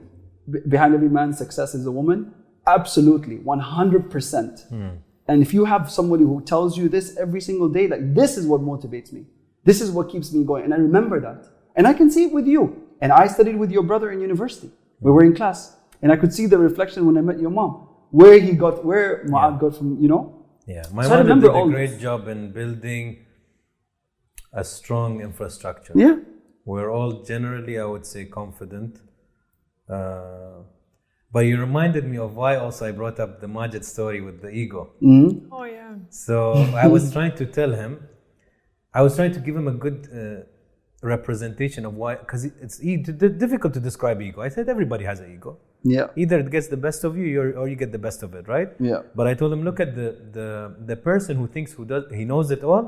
[SPEAKER 2] behind every man's success is a woman. Absolutely 100% hmm. and if you have somebody who tells you this every single day like this is what motivates me. This is what keeps me going. And i remember that. And i can see it with you. And i studied with your brother in university. We hmm. were in class. And i could see the reflection when i met your mom where he got where Mu'ad got from you know
[SPEAKER 1] Yeah, my
[SPEAKER 2] So I
[SPEAKER 1] mother
[SPEAKER 2] remember
[SPEAKER 1] did a
[SPEAKER 2] all
[SPEAKER 1] great
[SPEAKER 2] this.
[SPEAKER 1] job in building a strong infrastructure.
[SPEAKER 2] yeah
[SPEAKER 1] We're all generally, I would say, confident. Uh, but you reminded me of why also I brought up the Majid story with the ego.
[SPEAKER 4] Oh yeah.
[SPEAKER 1] So I was *laughs* trying to tell him, I was trying to give him a good uh, representation of why, because it's e- d- d- difficult to describe ego. I said everybody has an ego.
[SPEAKER 2] Yeah
[SPEAKER 1] Either it gets the best of you you're, or you get the best of it, right?
[SPEAKER 2] Yeah.
[SPEAKER 1] But I told him, look at the, the, the person who thinks who does, he knows it all,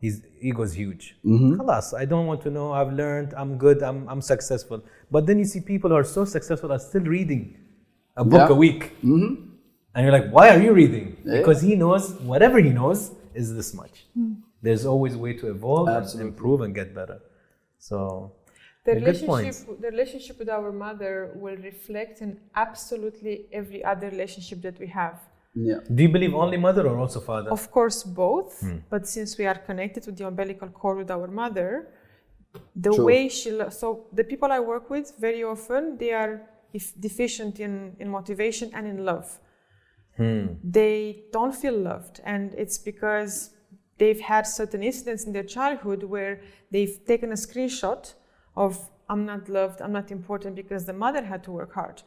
[SPEAKER 1] his ego is huge.
[SPEAKER 2] Mm-hmm.
[SPEAKER 1] I don't want to know, I've learned, I'm good, I'm, I'm successful. But then you see people who are so successful are still reading a book
[SPEAKER 2] Yeah.
[SPEAKER 1] a week. Mm-hmm. And you're like, why are you reading? Because he knows whatever he knows is this much. There's always a way to evolve and improve and get better. So,
[SPEAKER 4] The
[SPEAKER 1] yeah, good points.
[SPEAKER 4] relationship, the relationship with our mother will reflect in absolutely every other relationship that we have.
[SPEAKER 2] yeah
[SPEAKER 1] Do you believe only mother or also father?
[SPEAKER 4] Of course, both.
[SPEAKER 1] Hmm.
[SPEAKER 4] But since we are connected with the umbilical cord with our mother, the
[SPEAKER 2] True.
[SPEAKER 4] way she lo- so the people I work with very often they are if deficient in in motivation and in love. They don't feel loved, and it's because they've had certain incidents in their childhood where they've taken a screenshot of "I'm not loved, I'm not important" because the mother had to work hard,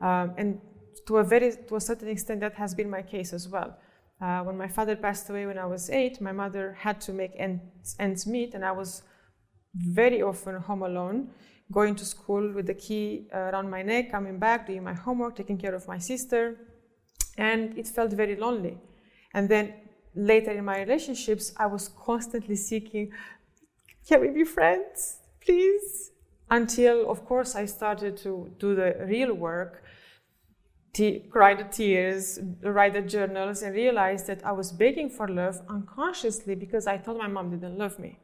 [SPEAKER 4] um, and to a very to a certain extent that has been my case as well. Uh, when my father passed away when I was eight, my mother had to make ends, ends meet, and I was very often home alone, going to school with the key around my neck, coming back, doing my homework, taking care of my sister, and it felt very lonely. And then later in my relationships, I was constantly seeking, can we be friends, please? Until, of course, I started to do the real work, te- cry the tears, write the journals, and realized that I was begging for love unconsciously because I thought my mom didn't love me.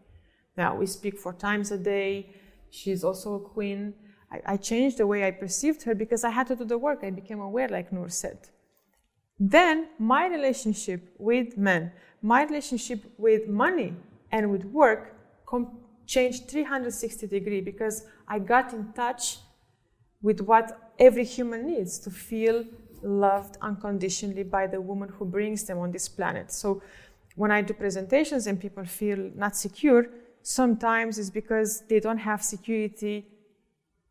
[SPEAKER 4] Now we speak four times a day. She's also a queen. I, I changed the way I perceived her because I had to do the work. I became aware, like Noor said. Then my relationship with men, my relationship with money and with work com- changed 360 degree because I got in touch with what every human needs to feel loved unconditionally by the woman who brings them on this planet. So when I do presentations and people feel not secure, sometimes it's because they don't have security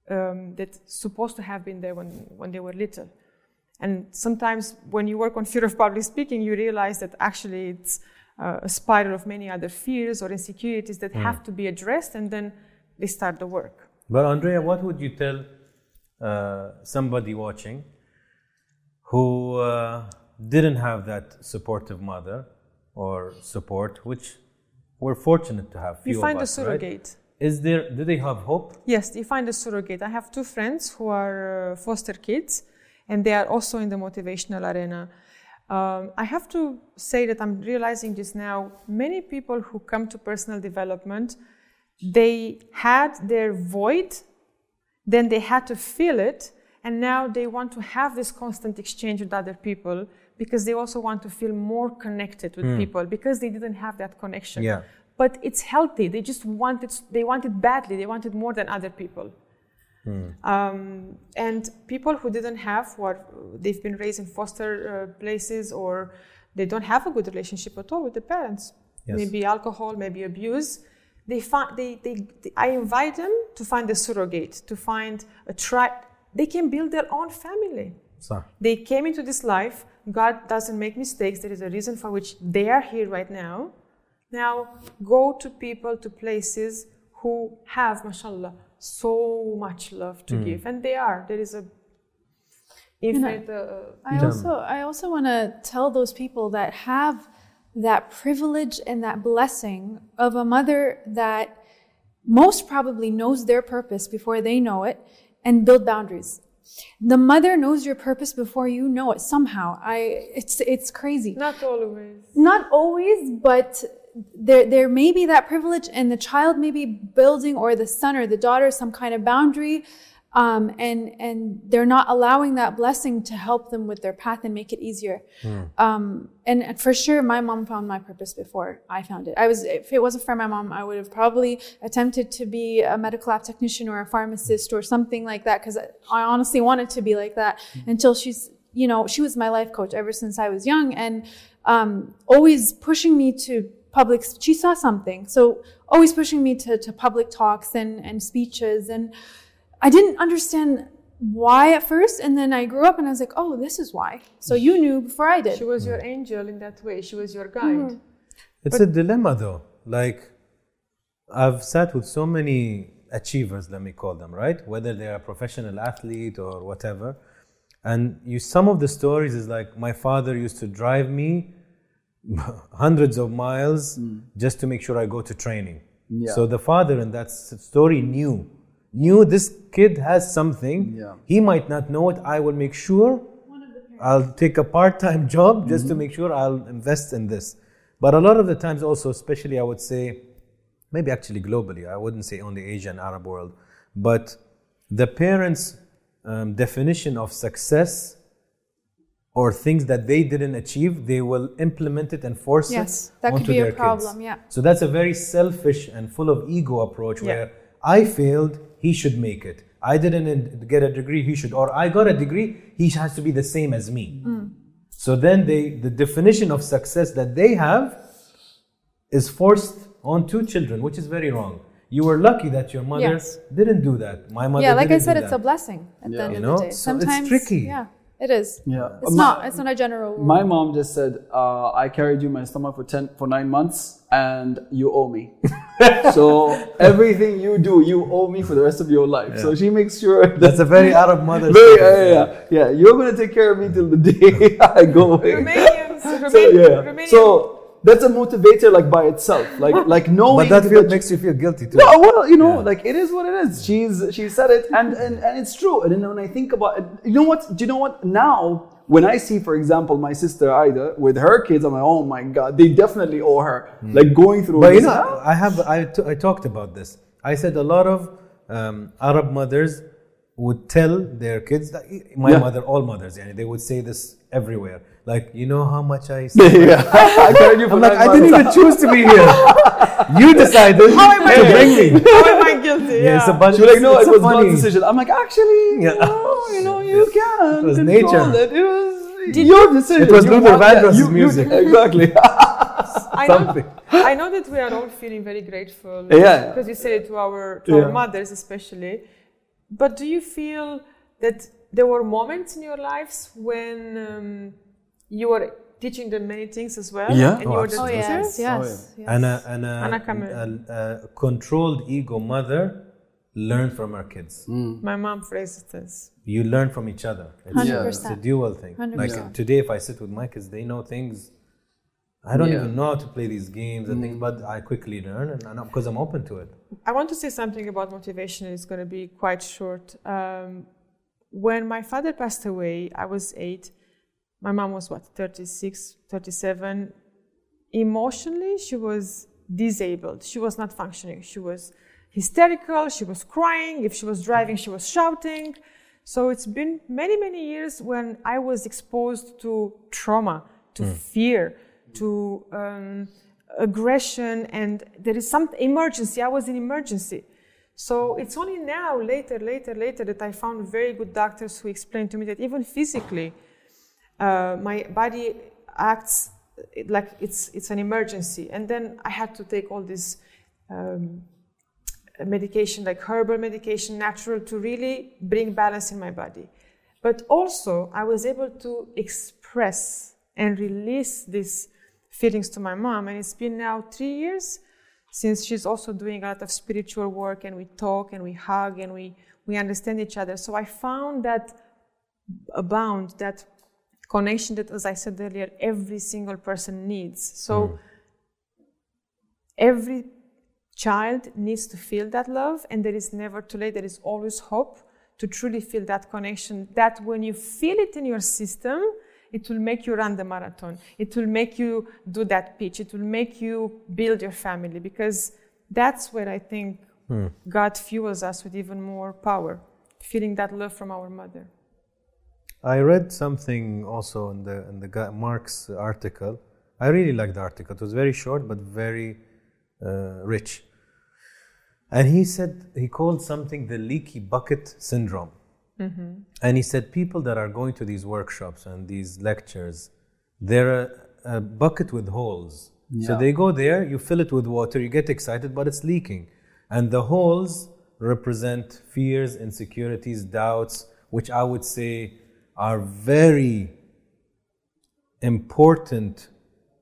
[SPEAKER 4] um, that's supposed to have been there when, when they were little. And sometimes when you work on fear of public speaking, you realize that actually it's uh, a spiral of many other fears or insecurities that have to be addressed, and then they start the work.
[SPEAKER 1] But Andrea, what would you tell uh, somebody watching who uh, didn't have that supportive mother or support, which we're fortunate to have?
[SPEAKER 4] You find
[SPEAKER 1] of
[SPEAKER 4] a
[SPEAKER 1] us, right?
[SPEAKER 4] surrogate.
[SPEAKER 1] Is there? Do they have hope?
[SPEAKER 4] Yes, you find a surrogate. I have two friends who are uh, foster kids, and they are also in the motivational arena. Um, I have to say that I'm realizing this now. Many people who come to personal development, they had their void, then they had to fill it, and now they want to have this constant exchange with other people because they also want to feel more connected with people because they didn't have that connection.
[SPEAKER 1] Yeah.
[SPEAKER 4] but it's healthy. They just want it they want it badly. They want it more than other people Um, and people who didn't have what they've been raised in foster uh, places or they don't have a good relationship at all with the parents,
[SPEAKER 1] Yes.
[SPEAKER 4] maybe alcohol, maybe abuse. They find they, they, they I invite them to find a surrogate, to find a tribe. They can build their own family.
[SPEAKER 1] صح.
[SPEAKER 4] They came into this life. God doesn't make mistakes. There is a reason for which they are here right now. Now go to people, to places who have, mashallah, so much love to give, and they are. There is a infinite. Uh,
[SPEAKER 3] I also I also want to tell those people that have that privilege and that blessing of a mother that most probably knows their purpose before they know it and build boundaries. The mother knows your purpose before you know it somehow. I it's it's crazy.
[SPEAKER 4] not always.
[SPEAKER 3] Not always, but there there may be that privilege, and the child may be building, or the son or the daughter, some kind of boundary, um, and and they're not allowing that blessing to help them with their path and make it easier. Um, and, for sure, my mom found my purpose before I found it. I was if it wasn't for my mom, I would have probably attempted to be a medical lab technician or a pharmacist or something like that because I honestly wanted to be like that until she's you know she was my life coach ever since I was young and um, always pushing me to public she saw something so always pushing me to, to public talks and, and speeches and i didn't understand why at first and then i grew up and i was like oh this is why so you knew before i did
[SPEAKER 4] She was your angel in that way. She was your guide. Mm-hmm.
[SPEAKER 1] It's a dilemma though. Like I've sat with so many achievers, let me call them, right? Whether they're a professional athlete or whatever. And you some of the stories is like my father used to drive me *laughs* hundreds of miles just to make sure I go to training.
[SPEAKER 2] Yeah.
[SPEAKER 1] So the father in that story knew knew this kid has something.
[SPEAKER 2] Yeah.
[SPEAKER 1] He might not know it. I will make sure I'll take a part-time *laughs* job just to make sure I'll invest in this. But a lot of the times also, especially I would say, maybe actually globally, I wouldn't say only Asian Arab world, but the parents' um, definition of success or things that they didn't achieve, they will implement it and force it.
[SPEAKER 3] Yes,
[SPEAKER 1] it
[SPEAKER 3] that could
[SPEAKER 1] onto
[SPEAKER 3] be a
[SPEAKER 1] their kids.
[SPEAKER 3] problem, yeah.
[SPEAKER 1] So that's a very selfish and full of ego approach
[SPEAKER 4] Yeah.
[SPEAKER 1] where I failed, he should make it. I didn't get a degree, he should. Or I got a degree, he has to be the same as me.
[SPEAKER 3] Mm.
[SPEAKER 1] So then they, the definition of success that they have is forced on two children, which is very wrong. You were lucky that your mother
[SPEAKER 3] Yes.
[SPEAKER 1] didn't do that. My mother
[SPEAKER 3] yeah like i
[SPEAKER 1] didn't
[SPEAKER 3] said it's a blessing at the end
[SPEAKER 1] You
[SPEAKER 3] of the day
[SPEAKER 1] So it's
[SPEAKER 3] sometimes
[SPEAKER 1] tricky.
[SPEAKER 3] yeah it is
[SPEAKER 2] Yeah.
[SPEAKER 3] it's
[SPEAKER 2] My-
[SPEAKER 3] not it's not a general rule.
[SPEAKER 2] My mom just said, uh, "I carried you in my stomach for ten for nine months, and you owe me. *laughs* so everything you do, you owe me for the rest of your life. So she makes sure *laughs* that
[SPEAKER 1] That's a very Arab mother.
[SPEAKER 2] Very,
[SPEAKER 1] story.
[SPEAKER 2] yeah, yeah, yeah, yeah. You're gonna take care of me till the day *laughs* I go away.
[SPEAKER 4] Romanians,
[SPEAKER 2] So yeah.
[SPEAKER 4] Romanian
[SPEAKER 2] So that's a motivator, like by itself, like like knowing.
[SPEAKER 1] But that feel, makes you feel guilty too.
[SPEAKER 2] no, well, you know,
[SPEAKER 1] Yeah.
[SPEAKER 2] like it is what it is. She's she said it, and and and it's true. And then when I think about it, you know what? Do you know what? Now, when I see, for example, my sister Ida with her kids, I'm like, oh my god, they definitely owe her. Like going through.
[SPEAKER 1] But you
[SPEAKER 2] this.
[SPEAKER 1] know, I have I, t- I talked about this. I said a lot of um, Arab mothers would tell their kids, that, my
[SPEAKER 2] Yeah.
[SPEAKER 1] mother, all mothers, yani, they would say this everywhere. Like, you know how much I. *laughs*
[SPEAKER 2] yeah, I carried you for
[SPEAKER 1] I'm like, I didn't even choose to be here. *laughs* you decided
[SPEAKER 4] How am I
[SPEAKER 1] to bring me.
[SPEAKER 4] How am I guilty? *laughs*
[SPEAKER 1] Yeah, it's a bunch.
[SPEAKER 2] She was like, no, it was
[SPEAKER 1] funny.
[SPEAKER 2] God's decision. I'm like, actually,
[SPEAKER 1] Yeah.
[SPEAKER 2] no, you know, you can
[SPEAKER 1] It was nature.
[SPEAKER 2] it. It was your decision.
[SPEAKER 1] It was
[SPEAKER 2] You
[SPEAKER 1] Luther
[SPEAKER 2] want that.
[SPEAKER 1] Vandross's
[SPEAKER 2] You- you-
[SPEAKER 1] music.
[SPEAKER 2] exactly.
[SPEAKER 4] I know,
[SPEAKER 1] Something.
[SPEAKER 4] I know that we are all feeling very grateful
[SPEAKER 2] Yeah.
[SPEAKER 4] because you said it to our to
[SPEAKER 2] Yeah.
[SPEAKER 4] our mothers especially. But do you feel that there were moments in your lives when um, you were teaching them many things as well?
[SPEAKER 2] Yeah.
[SPEAKER 4] And
[SPEAKER 1] Oh,
[SPEAKER 4] you were the
[SPEAKER 3] oh
[SPEAKER 1] absolutely.
[SPEAKER 3] yes yes,
[SPEAKER 2] Oh,
[SPEAKER 3] yes.
[SPEAKER 1] And a, and a,
[SPEAKER 4] Ana Kamel.
[SPEAKER 1] a, a controlled ego mother learned from her kids.
[SPEAKER 4] My mom phrased this.
[SPEAKER 1] You learn from each other. It's,
[SPEAKER 3] Hundred
[SPEAKER 1] it's a dual thing.
[SPEAKER 3] 100%.
[SPEAKER 1] Like today, if I sit with my kids, they know things. I don't
[SPEAKER 2] Yeah.
[SPEAKER 1] even know how to play these games and things, but I quickly learn, and, and because I'm open to it.
[SPEAKER 4] I want to say something about motivation. It's going to be quite short. Um, when my father passed away, I was eight. My mom was what, 36, 37. Emotionally, she was disabled. She was not functioning. She was hysterical. She was crying. If she was driving, she was shouting. So it's been many, many years when I was exposed to trauma, to fear, to um, aggression, and there is some emergency. I was in emergency. So it's only now, later, later, later, that I found very good doctors who explained to me that even physically, uh, my body acts like it's it's an emergency, and then I had to take all this um, medication, like herbal medication, natural, to really bring balance in my body. But also, I was able to express and release these feelings to my mom, and it's been now three years since she's also doing a lot of spiritual work and we talk and we hug and we, we understand each other. So I found that a bound, that connection that, as I said earlier, every single person needs. So mm. every child needs to feel that love, and there is never too late. There is always hope to truly feel that connection. That when you feel it in your system, it will make you run the marathon. It will make you do that pitch. It will make you build your family because that's where I think hmm. God fuels us with even more power, feeling that love from our mother.
[SPEAKER 1] I read something also in the in the Mark's article. I really liked the article. It was very short but very uh, rich. And he said he called something the leaky bucket syndrome. Mm-hmm. And he said people that are going to these workshops and these lectures, they're a, a bucket with holes. Yeah. So they go there, you fill it with water, you get excited, but it's leaking. And the holes represent fears, insecurities, doubts, which I would say are very important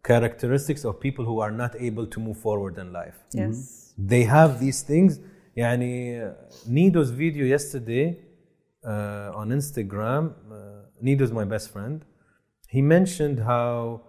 [SPEAKER 1] characteristics of people who are not able to move forward in life.
[SPEAKER 4] Yes. Mm-hmm.
[SPEAKER 1] They have these things. Yani, Nido's video yesterday, uh, on Instagram, uh, Nido's my best friend. He mentioned how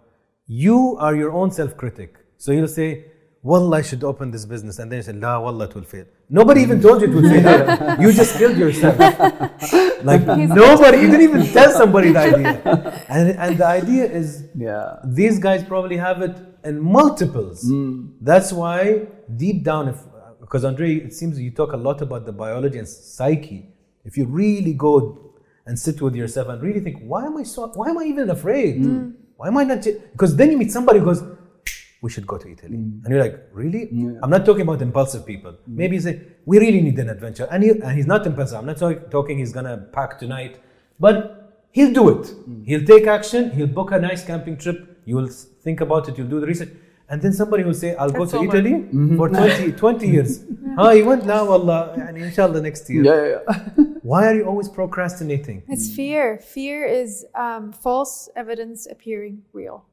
[SPEAKER 1] you are your own self-critic. So he'll say, Wallah, I should open this business. And then you say, La, Wallah, it will fail. Nobody even told you it would fail. you just killed yourself. *laughs* like nobody, you didn't even tell somebody the idea. And, and the idea is,
[SPEAKER 2] yeah.
[SPEAKER 1] these guys probably have it in multiples. Mm. That's why deep down, if because Andre, it seems you talk a lot about the biology and psyche. If you really go and sit with yourself and really think, why am I so? Why am I even afraid? Mm. Why am I not? Because then you meet somebody who goes, we should go to Italy, mm. and you're like, really? Yeah. I'm not talking about impulsive people. Mm. Maybe you say, we really need an adventure, and, he, and he's not impulsive. I'm not talk, talking he's gonna pack tonight, but he'll do it. Mm. He'll take action. He'll book a nice camping trip. You will think about it. You'll do the research. And then somebody will say, I'll That's go to Italy mm-hmm. for 20, 20 *laughs* years. Ah, you went now, Allah, and inshallah next year.
[SPEAKER 2] Yeah, yeah,
[SPEAKER 1] yeah. *laughs* Why are you always procrastinating?
[SPEAKER 3] It's fear. Fear is um, false evidence appearing real.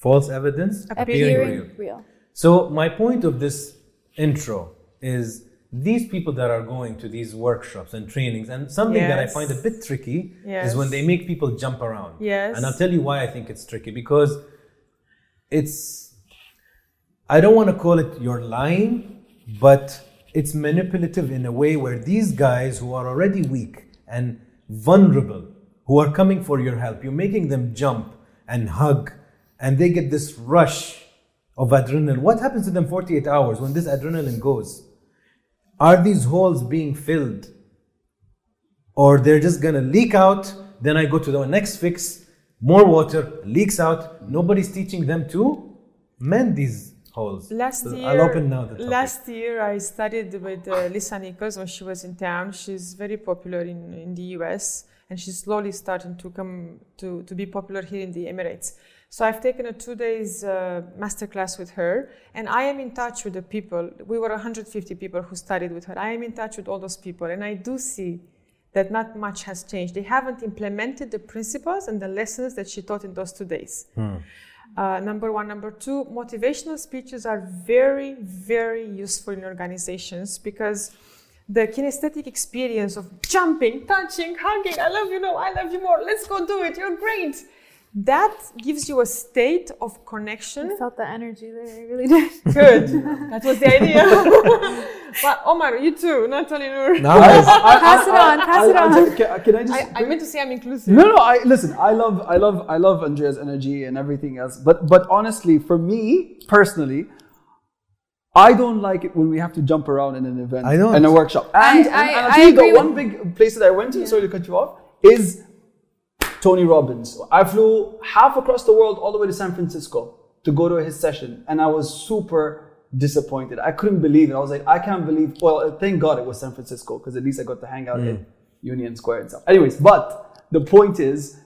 [SPEAKER 1] False evidence
[SPEAKER 3] appearing, appearing real. real.
[SPEAKER 1] So, my point of this intro is these people that are going to these workshops and trainings, and something yes. that I find a bit tricky yes. is when they make people jump around.
[SPEAKER 4] Yes.
[SPEAKER 1] And I'll tell you why I think it's tricky because it's I don't want to call it you're lying, but it's manipulative in a way where these guys who are already weak and vulnerable, who are coming for your help, you're making them jump and hug, and they get this rush of adrenaline. What happens to them 48 hours when this adrenaline goes? Are these holes being filled? Or they're just gonna leak out, then I go to the next fix, more water leaks out. Nobody's teaching them to mend these holes.
[SPEAKER 4] Last so
[SPEAKER 1] year, I'll open now the
[SPEAKER 4] Last year, I studied with uh, Lisa Nichols when she was in town. She's very popular in, in the US, and she's slowly starting to come to, to be popular here in the Emirates. So I've taken a two days uh, masterclass with her, and I am in touch with the people. We were 150 people who studied with her. I am in touch with all those people, and I do see that not much has changed. They haven't implemented the principles and the lessons that she taught in those two days. Hmm. Uh, number one. Number two, motivational speeches are very, very useful in organizations because the kinesthetic experience of jumping, touching, hugging, I love you, no, I love you more, let's go do it, you're great. That gives you a state of connection.
[SPEAKER 3] I felt the energy there, I really did. *laughs*
[SPEAKER 4] Good. that was the idea. *laughs* but Omar, you too, Natalie Noor.
[SPEAKER 3] No, *laughs* pass it on, pass it on.
[SPEAKER 4] Can, can I just? I, I meant to say I'm inclusive.
[SPEAKER 2] No, no. I listen. I love, I love, I love Andrea's energy and everything else. But, but honestly, for me personally, I don't like it when we have to jump around in an event
[SPEAKER 1] I don't.
[SPEAKER 2] in a workshop.
[SPEAKER 3] And,
[SPEAKER 2] I, and, and I'll tell you, the one big place that I went to. Yeah. Sorry to cut you off. Is Tony Robbins. I flew half across the world all the way to San Francisco to go to his session, and I was super disappointed. I couldn't believe it. I was like, I can't believe. Well, thank God it was San Francisco because at least I got to hang out in mm. Union Square and stuff. Anyways, but the point is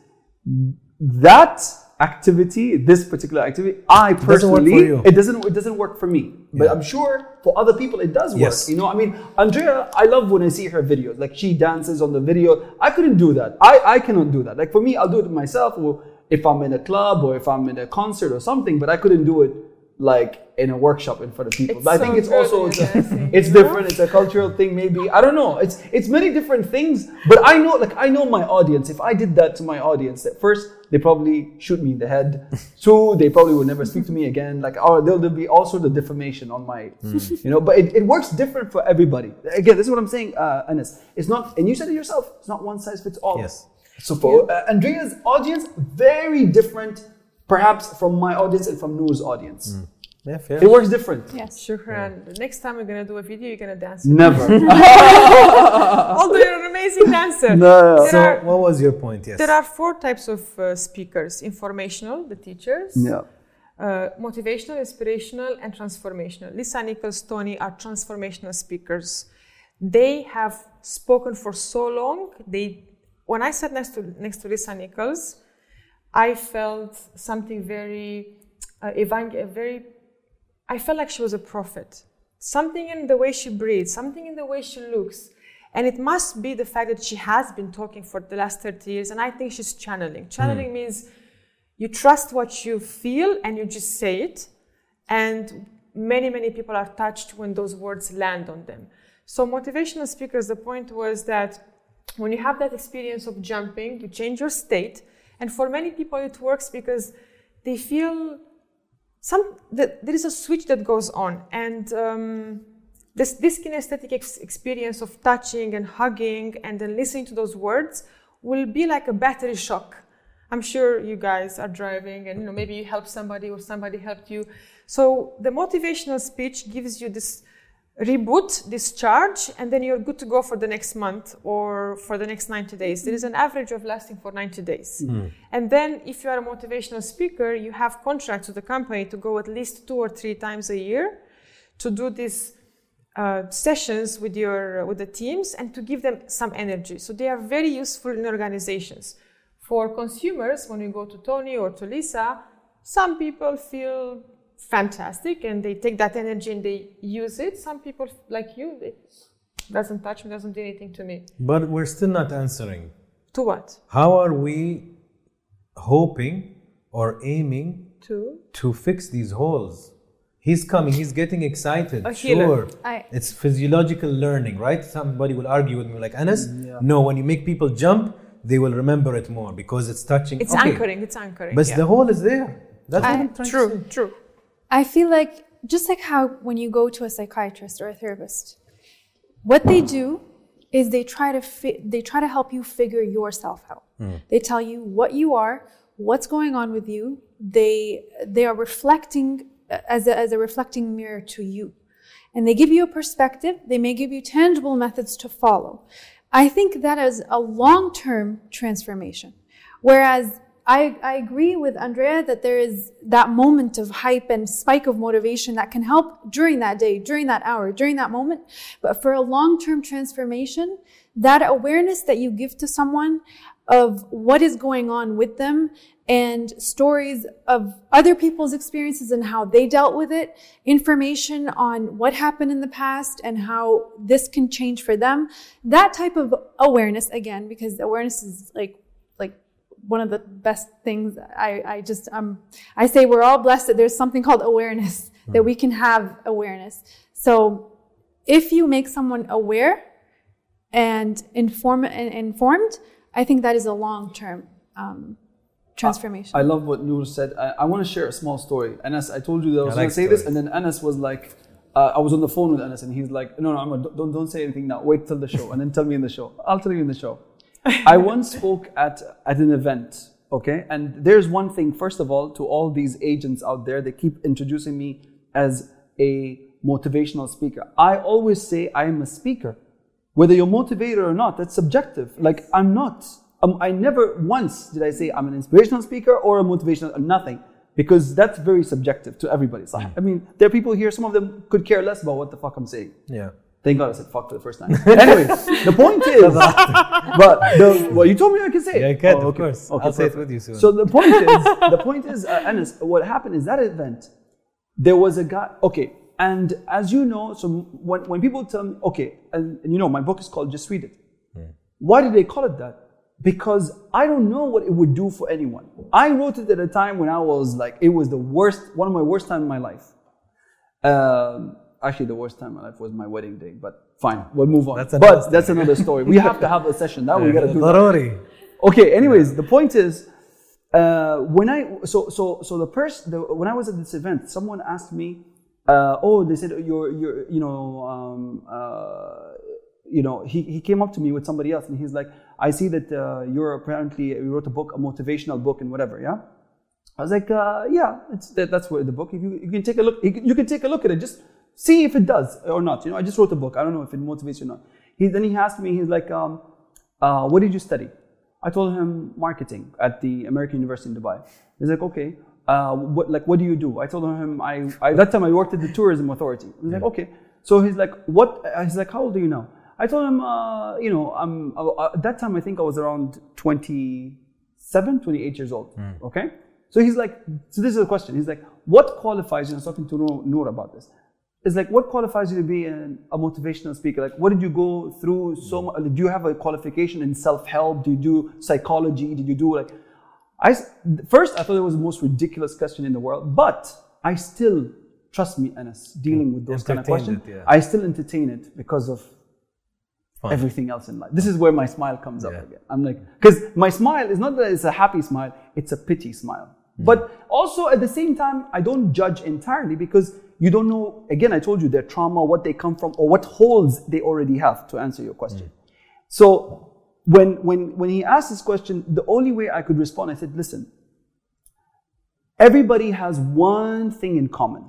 [SPEAKER 2] that activity, this particular activity, I
[SPEAKER 1] doesn't work for
[SPEAKER 2] personally, it doesn't, it doesn't work for me. But
[SPEAKER 1] Yeah.
[SPEAKER 2] I'm sure for other people it does work.
[SPEAKER 1] Yes.
[SPEAKER 2] You know, I mean, Andrea, I love when I see her videos. Like she dances on the video. I couldn't do that. I, I cannot do that. Like for me, I'll do it myself. Or if I'm in a club or if I'm in a concert or something. But I couldn't do it like in a workshop in front of people.
[SPEAKER 4] It's
[SPEAKER 2] but I
[SPEAKER 4] so
[SPEAKER 2] think it's also it's, a, it's different. It's a cultural thing, maybe. I don't know. It's it's many different things. But I know, like I know my audience. If I did that to my audience, at first they probably shoot me in the head. *laughs* Two, they probably would never speak to me again. Like, oh, there'll, there'll be all sorts of defamation on my, you know. But it, it works different for everybody. Again, this is what I'm saying, uh, Anas. It's not, and you said it yourself. It's not one size fits all.
[SPEAKER 1] Yes.
[SPEAKER 2] So for uh, Andrea's audience, very different, perhaps from my audience and from Noor's audience.
[SPEAKER 1] Yeah, fair.
[SPEAKER 2] It works different.
[SPEAKER 3] Yes.
[SPEAKER 4] Shukran. The next time we're gonna do a video, you're gonna dance.
[SPEAKER 2] Never. *laughs* *laughs*
[SPEAKER 4] Although you're an amazing *laughs* dancer.
[SPEAKER 2] No.
[SPEAKER 4] There
[SPEAKER 1] So,
[SPEAKER 4] are-
[SPEAKER 1] what was your point? Yes.
[SPEAKER 4] There are four types of uh, speakers informational, the teachers,
[SPEAKER 2] yeah.
[SPEAKER 4] uh, motivational, inspirational, and transformational. Lisa Nichols, Tony are transformational speakers. They have spoken for so long. They, when I sat next to next to Lisa Nichols, I felt something very, uh, evang- very. I felt like she was a prophet. Something in the way she breathes, something in the way she looks. And it must be the fact that she has been talking for the last 30 years, and I think she's channeling. Channeling means you trust what you feel and you just say it. And many, many people are touched when those words land on them. So, motivational speakers, the point was that when you have that experience of jumping, you change your state. And for many people, it works because they feel some that there is a switch that goes on and um, this this kinesthetic ex- experience of touching and hugging and then listening to those words will be like a battery shock. I'm sure you guys are driving and you know maybe you help somebody or somebody helped you. So the motivational speech gives you this reboot this charge, and then you're good to go for the next month or for the next 90 days. There is an average of lasting for 90 days. Hmm. And then if you are a motivational speaker you have contracts with the company to go at least two or three times a year to do these uh, sessions with your with the teams and to give them some energy. So they are very useful in organizations. For consumers when you go to tony or to lisa some people feel fantastic and they take that energy and they use it. Some people like you it doesn't touch me doesn't do anything to me.
[SPEAKER 1] But we're still not answering.
[SPEAKER 4] to what?
[SPEAKER 1] How are we hoping or aiming
[SPEAKER 4] to?
[SPEAKER 1] to fix these holes? He's coming, he's getting excited.
[SPEAKER 4] A.
[SPEAKER 1] Sure.
[SPEAKER 3] I-
[SPEAKER 1] it's physiological learning, right? Somebody will argue with me like, Anas,
[SPEAKER 2] Yeah.
[SPEAKER 1] no, when you make people jump, they will remember it more because it's touching.
[SPEAKER 4] it's
[SPEAKER 1] Okay.
[SPEAKER 4] anchoring it's anchoring
[SPEAKER 1] But
[SPEAKER 4] yeah.
[SPEAKER 1] the hole is there. That's what
[SPEAKER 3] I-
[SPEAKER 1] I'm trying
[SPEAKER 4] true
[SPEAKER 1] to say.
[SPEAKER 4] true
[SPEAKER 3] I feel like just like how when you go to a psychiatrist or a therapist, what they do is they try to fi- they try to help you figure yourself out. Hmm. They tell you what you are, what's going on with you. They they are reflecting as a, as a reflecting mirror to you, and they give you a perspective. They may give you tangible methods to follow. I think that is a long term transformation, whereas I, I agree with Andrea that there is that moment of hype and spike of motivation that can help during that day, during that hour, during that moment. But for a long term transformation, that awareness that you give to someone of what is going on with them and stories of other people's experiences and how they dealt with it, information on what happened in the past and how this can change for them. That type of awareness, again, because awareness is like, like one of the best things I, I just um I say we're all blessed that there's something called awareness that we can have awareness. So if you make someone aware and inform and informed, I think that is a long term um, transformation.
[SPEAKER 2] I love what Noor said. I, I want to share a small story. Anas, I told you that I was
[SPEAKER 1] I like
[SPEAKER 2] going to say this, and then Anas was like, uh, I was on the phone with Anas, and he's like, No, no, Amr, don't, don't don't say anything now. Wait till the show, and then tell me in the show. I'll tell you in the show. *laughs* I once spoke at at an event. Okay, and there's one thing. First of all, to all these agents out there, they keep introducing me as a motivational speaker. I always say I am a speaker. Whether you're motivated or not, that's subjective. Like I'm not. Um, I never once did I say I'm an inspirational speaker or a motivational. Nothing. because that's very subjective to everybody. So, I mean, there are people here. Some of them could care less about what the fuck I'm saying.
[SPEAKER 1] Yeah.
[SPEAKER 2] Thank God I said fuck for the first time. *laughs* Anyways, the point *laughs* is, but the, well, you told me I can say it.
[SPEAKER 1] Yeah, I can,
[SPEAKER 2] Oh,
[SPEAKER 1] of course.
[SPEAKER 2] Okay,
[SPEAKER 1] I'll say it with you soon.
[SPEAKER 2] So the point is, the point is, uh, Anas, what happened is that event, there was a guy. Okay, and as you know, so when, when people tell me, okay, and, and you know, my book is called Just Read It. Why did they call it that? because I don't know what it would do for anyone. I wrote it at a time when I was like, it was the worst, one of my worst time in my life. Um, actually, the worst time in my life was my wedding day, but fine, we'll move on.
[SPEAKER 1] That's
[SPEAKER 2] but that's another story. We have to have a *laughs* session. Now we gotta do that. Okay. Anyways, the point is, uh, when I so so so the person when I was at this event, someone asked me, uh, oh, they said oh, you're you're you know um, uh, you know he he came up to me with somebody else and he's like I see that uh, you're apparently you wrote a book, a motivational book, and whatever, yeah." I was like, uh, "Yeah, it's that, that's where the book. If you you can take a look, you can, you can take a look at it, just see if it does or not. You know, I just wrote a book. I don't know if it motivates you or not." He then he asked me, he's like, um, uh, "What did you study?" I told him marketing at the American University in Dubai. He's like, okay, uh, what like what do you do? I told him I, I that time I worked at the tourism authority. He's like, okay. So he's like, what? He's like, how old are you now? I told him, uh, you know, I'm uh, at that time I think I was around 27, 28 years old. Okay. So he's like, so this is a question. He's like, what qualifies you? I was talking to Noor, about this. It's like, what qualifies you to be an, a motivational speaker? Like, what did you go through? So much? Do you have a qualification in self-help? Do you do psychology? Did you do like? I first I thought it was the most ridiculous question in the world, but I still trust me, Anas, dealing with those kind of questions.
[SPEAKER 1] it, yeah.
[SPEAKER 2] I still entertain it because of Everything else in life. This is where my smile comes up
[SPEAKER 1] Yeah.
[SPEAKER 2] again. I'm like, because my smile is not that it's a happy smile; it's a pity smile.
[SPEAKER 1] Hmm.
[SPEAKER 2] But also at the same time, I don't judge entirely because you don't know. Again, I told you their trauma, what they come from, or what holes they already have. To answer your question,
[SPEAKER 1] Hmm.
[SPEAKER 2] so when when when he asked this question, the only way I could respond, I said, "Listen, everybody has one thing in common.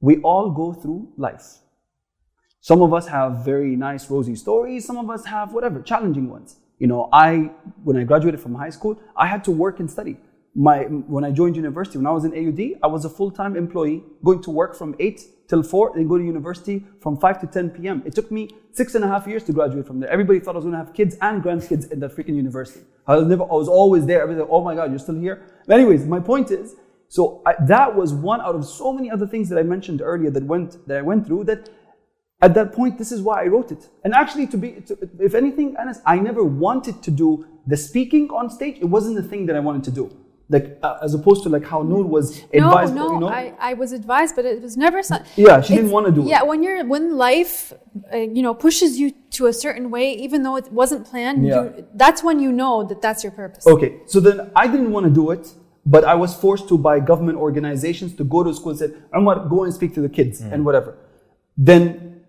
[SPEAKER 2] We all go through life. Some of us have very nice, rosy stories. Some of us have whatever, challenging ones. You know, I, when I graduated from high school, I had to work and study. My, when I joined university, when I was in AUD, I was a full-time employee, going to work from 8 till 4, then go to university from 5 to 10 p.m. It took me six and a half years to graduate from there. Everybody thought I was going to have kids and grandkids in that freaking university. I was never, I was always there. Everybody, oh my God, you're still here? But anyways, my point is, so I, that was one out of so many other things that I mentioned earlier that went, that I went through that at that point, this is why I wrote it. And actually, to be, to, if anything, Anas, I never wanted to do the speaking on stage. It wasn't the thing that I wanted to do. Like, uh, as opposed to like how Noor was advised.
[SPEAKER 3] no, no,
[SPEAKER 2] you know?
[SPEAKER 3] I, I was advised, but it was never. So,
[SPEAKER 2] Yeah, she didn't wanna do it.
[SPEAKER 3] Yeah, when you're when life, uh, you know, pushes you to a certain way, even though it wasn't planned,
[SPEAKER 2] Yeah.
[SPEAKER 3] you, that's when you know that that's your purpose.
[SPEAKER 2] Okay, so then I didn't want to do it, but I was forced to by government organizations to go to school and said, Umar, go and speak to the kids and whatever. Then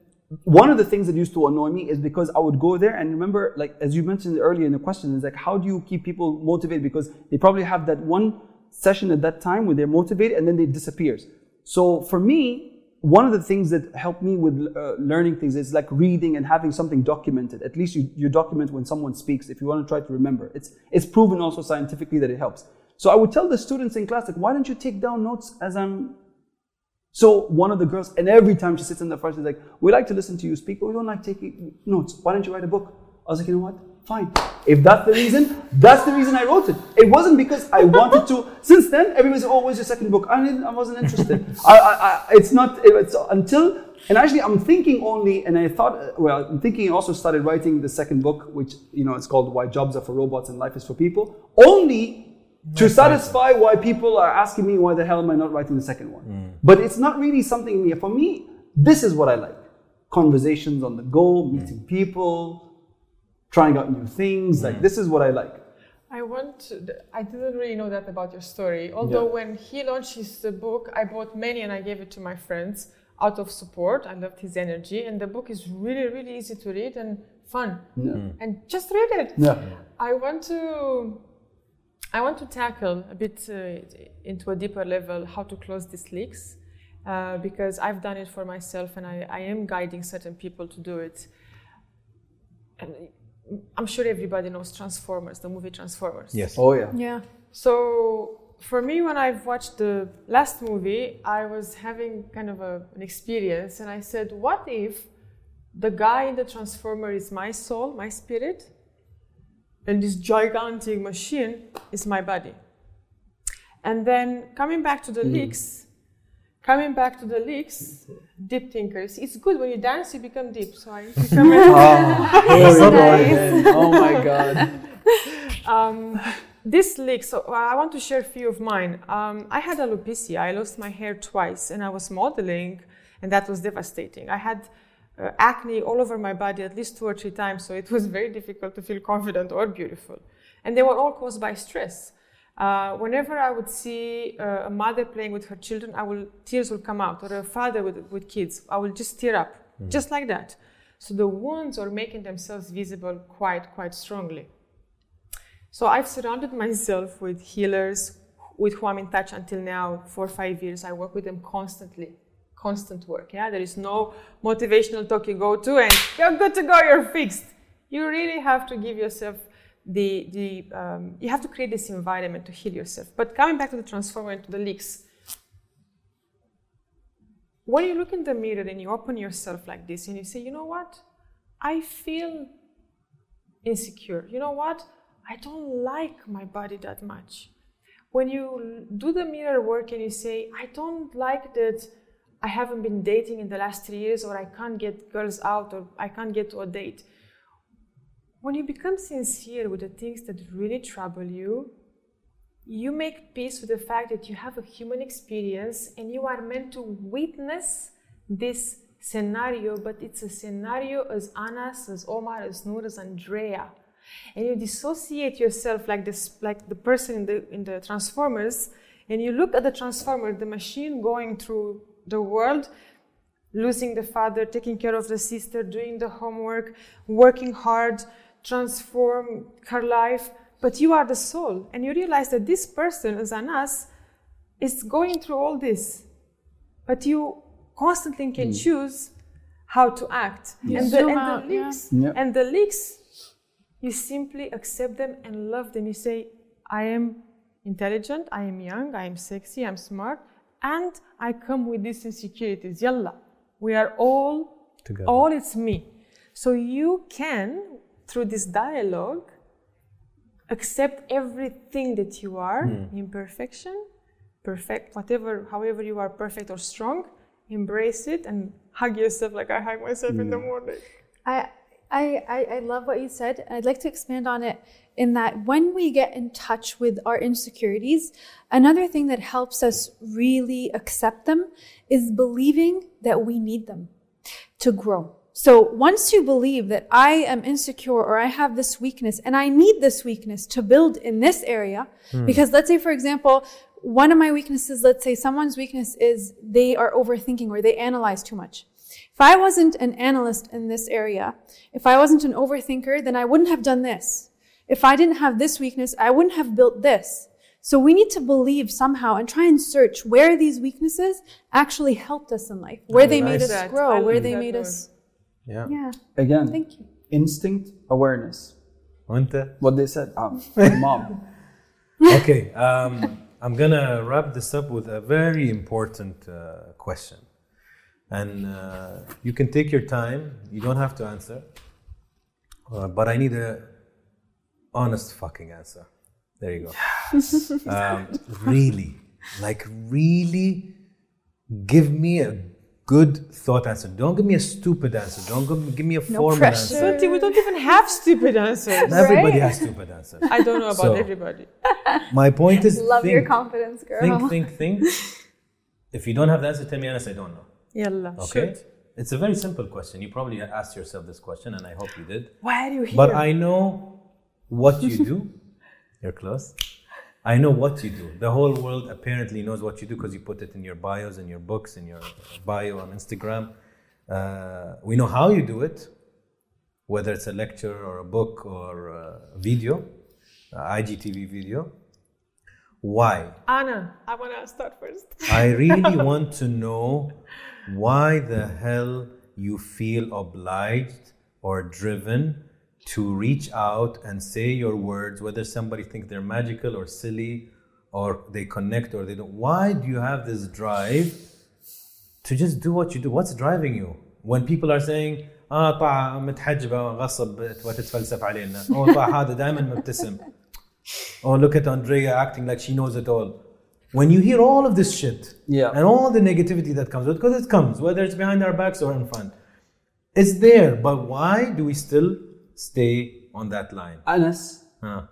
[SPEAKER 2] one of the things that used to annoy me is because I would go there and remember, like as you mentioned earlier in the question, is like how do you keep people motivated? Because they probably have that one session at that time where they're motivated and then they disappears. So for me, one of the things that helped me with uh, learning things is like reading and having something documented. At least you, you document when someone speaks if you want to try to remember. It's, it's proven also scientifically that it helps. So I would tell the students in class, like, why don't you take down notes as I'm so one of the girls, and every time she sits in the front, she's like, "We like to listen to you speak, but we don't like taking notes. Why don't you write a book?" I was like, "You know what? Fine. If that's the reason, that's the reason I wrote it. It wasn't because I wanted to. *laughs* Since then, everybody's, "Oh, where's your second book?" I didn't. I wasn't interested. *laughs* I, I, I, it's not. It's until. And actually, I'm thinking only, and I thought, well, I'm thinking. I also started writing the second book, which you know, it's called "Why Jobs Are for Robots and Life Is for People." Only to satisfy why people are asking me why the hell am I not writing the second one. Mm. But it's not really something me. For me, this is what I like: conversations on the go, mm. meeting people, trying out new things. Like mm. this is what I like.
[SPEAKER 4] I want to, I didn't really know that about your story. Although
[SPEAKER 2] Yeah.
[SPEAKER 4] when he launched his uh, book, I bought many and I gave it to my friends out of support. I loved his energy, and the book is really, really easy to read and fun.
[SPEAKER 2] Yeah.
[SPEAKER 4] And just read it.
[SPEAKER 2] Yeah.
[SPEAKER 4] I want to, I want to tackle a bit uh, into a deeper level how to close these leaks, uh, because I've done it for myself and I, I am guiding certain people to do it. And I'm sure everybody knows Transformers, the movie Transformers.
[SPEAKER 1] Yes.
[SPEAKER 2] Oh yeah.
[SPEAKER 3] Yeah.
[SPEAKER 4] So for me, when I've watched the last movie, I was having kind of a, an experience, and I said, "What if the guy in the transformer is my soul, my spirit, and this gigantic machine is my body?" And then coming back to the leaks, coming back to the leaks, deep thinkers. It's good when you dance, you become deep. So I *laughs* become.
[SPEAKER 2] Oh, here we go. Oh my God. *laughs*
[SPEAKER 4] um, this leak, so I want to share a few of mine. Um, I had alopecia. I lost my hair twice, and I was modeling, and that was devastating. I had uh, acne all over my body at least two or three times, so it was *laughs* very difficult to feel confident or beautiful. And they were all caused by stress. Uh, whenever I would see uh, a mother playing with her children, I will tears will come out, or a father with, with kids, I will just tear up, just like that. So the wounds are making themselves visible quite quite strongly. So I've surrounded *laughs* myself with healers with whom I'm in touch until now for five years. I work with them constantly, constant work. Yeah, there is no motivational talk you go to and you're good to go, you're fixed. You really have to give yourself the the um, you have to create this environment to heal yourself. But coming back to the transformer and to the leaks, when you look in the mirror and you open yourself like this and you say, you know what, I feel insecure. You know what, I don't like my body that much. When you do the mirror work and you say, I don't like that I haven't been dating in the last three years, or I can't get girls out, or I can't get to a date. When you become sincere with the things that really trouble you, you make peace with the fact that you have a human experience and you are meant to witness this scenario, but it's a scenario as Anas, as Omar, as Noor, as Andrea. And you dissociate yourself like this, like the person in the in the Transformers, and you look at the Transformer, the machine going through the world, losing the father, taking care of the sister, doing the homework, working hard, transform her life. But you are the soul, and you realize that this person, as Anas, is going through all this. But you constantly can hmm. choose how to act. And, the, and the leaks,
[SPEAKER 2] Yeah.
[SPEAKER 4] and the leaks, you simply accept them and love them. You say, I am intelligent, I am young, I am sexy, I'm smart, and I come with these insecurities. Yalla. We are all
[SPEAKER 1] Together.
[SPEAKER 4] all it's me. So you can, through this dialogue, accept everything that you are, hmm. imperfection, perfect, whatever, however you are perfect or strong, embrace it and hug yourself like I hug myself in the hmm. morning.
[SPEAKER 3] I, I, I, I love what you said. I'd like to expand on it in that when we get in touch with our insecurities, another thing that helps us really accept them is believing that we need them to grow. So once you believe that I am insecure or I have this weakness and I need this weakness to build in this area, hmm. because let's say, for example, one of my weaknesses, let's say someone's weakness is they are overthinking or they analyze too much. If I wasn't an analyst in this area, if I wasn't an overthinker, then I wouldn't have done this. If I didn't have this weakness, I wouldn't have built this. So we need to believe somehow and try and search where these weaknesses actually helped us in life, where they
[SPEAKER 1] nice.
[SPEAKER 4] made us
[SPEAKER 3] grow, where they made us.
[SPEAKER 1] Yeah.
[SPEAKER 3] yeah.
[SPEAKER 2] Again.
[SPEAKER 3] Thank you.
[SPEAKER 2] Instinct awareness. What they said, um, *laughs* mom.
[SPEAKER 1] okay. Um, I'm gonna wrap this up with a very important uh, question, and uh, you can take your time. You don't have to answer, uh, but I need a honest fucking answer. There you go. um, really, like really, give me a good thought answer. Don't give me a stupid answer. Don't give, give me a formal
[SPEAKER 3] pressure.
[SPEAKER 1] answer.
[SPEAKER 4] Santi, we don't even have stupid answers. *laughs*
[SPEAKER 1] Everybody
[SPEAKER 3] Right?
[SPEAKER 1] has stupid answers.
[SPEAKER 4] I don't know about
[SPEAKER 1] So-
[SPEAKER 4] everybody.
[SPEAKER 1] My point is,
[SPEAKER 3] Love your confidence, girl.
[SPEAKER 1] think, think, think. If you don't have the answer, tell me, Anas, I don't know.
[SPEAKER 4] Yalla,
[SPEAKER 1] Okay?
[SPEAKER 4] shoot.
[SPEAKER 1] It's a very simple question. You probably asked yourself this question, and I hope you did.
[SPEAKER 4] Why are you here?
[SPEAKER 1] But I know what you *laughs* do. You're close. I know what you do. The whole world apparently knows what you do because you put it in your bios, in your books, in your bio on Instagram. Uh, we know how you do it, whether it's a lecture or a book or a video, uh, IGTV video. Why?
[SPEAKER 4] Anna, I want to start first. *laughs*
[SPEAKER 1] I really *laughs* want to know why the hell you feel obliged or driven to reach out and say your words, whether somebody thinks they're magical or silly or they connect or they don't. Why do you have this drive to just do what you do? What's driving you? When people are saying اه طاعة متحجبة غصب وتتفلسف علينا او *laughs* طاعة هذا دائما مبتسم Oh, look at Andrea acting like she knows it all. When you hear all of this shit
[SPEAKER 2] Yeah.
[SPEAKER 1] and all the negativity that comes with, because it comes, whether it's behind our backs or in front, it's there. But why do we still stay on that line?
[SPEAKER 2] Anas,
[SPEAKER 1] Huh.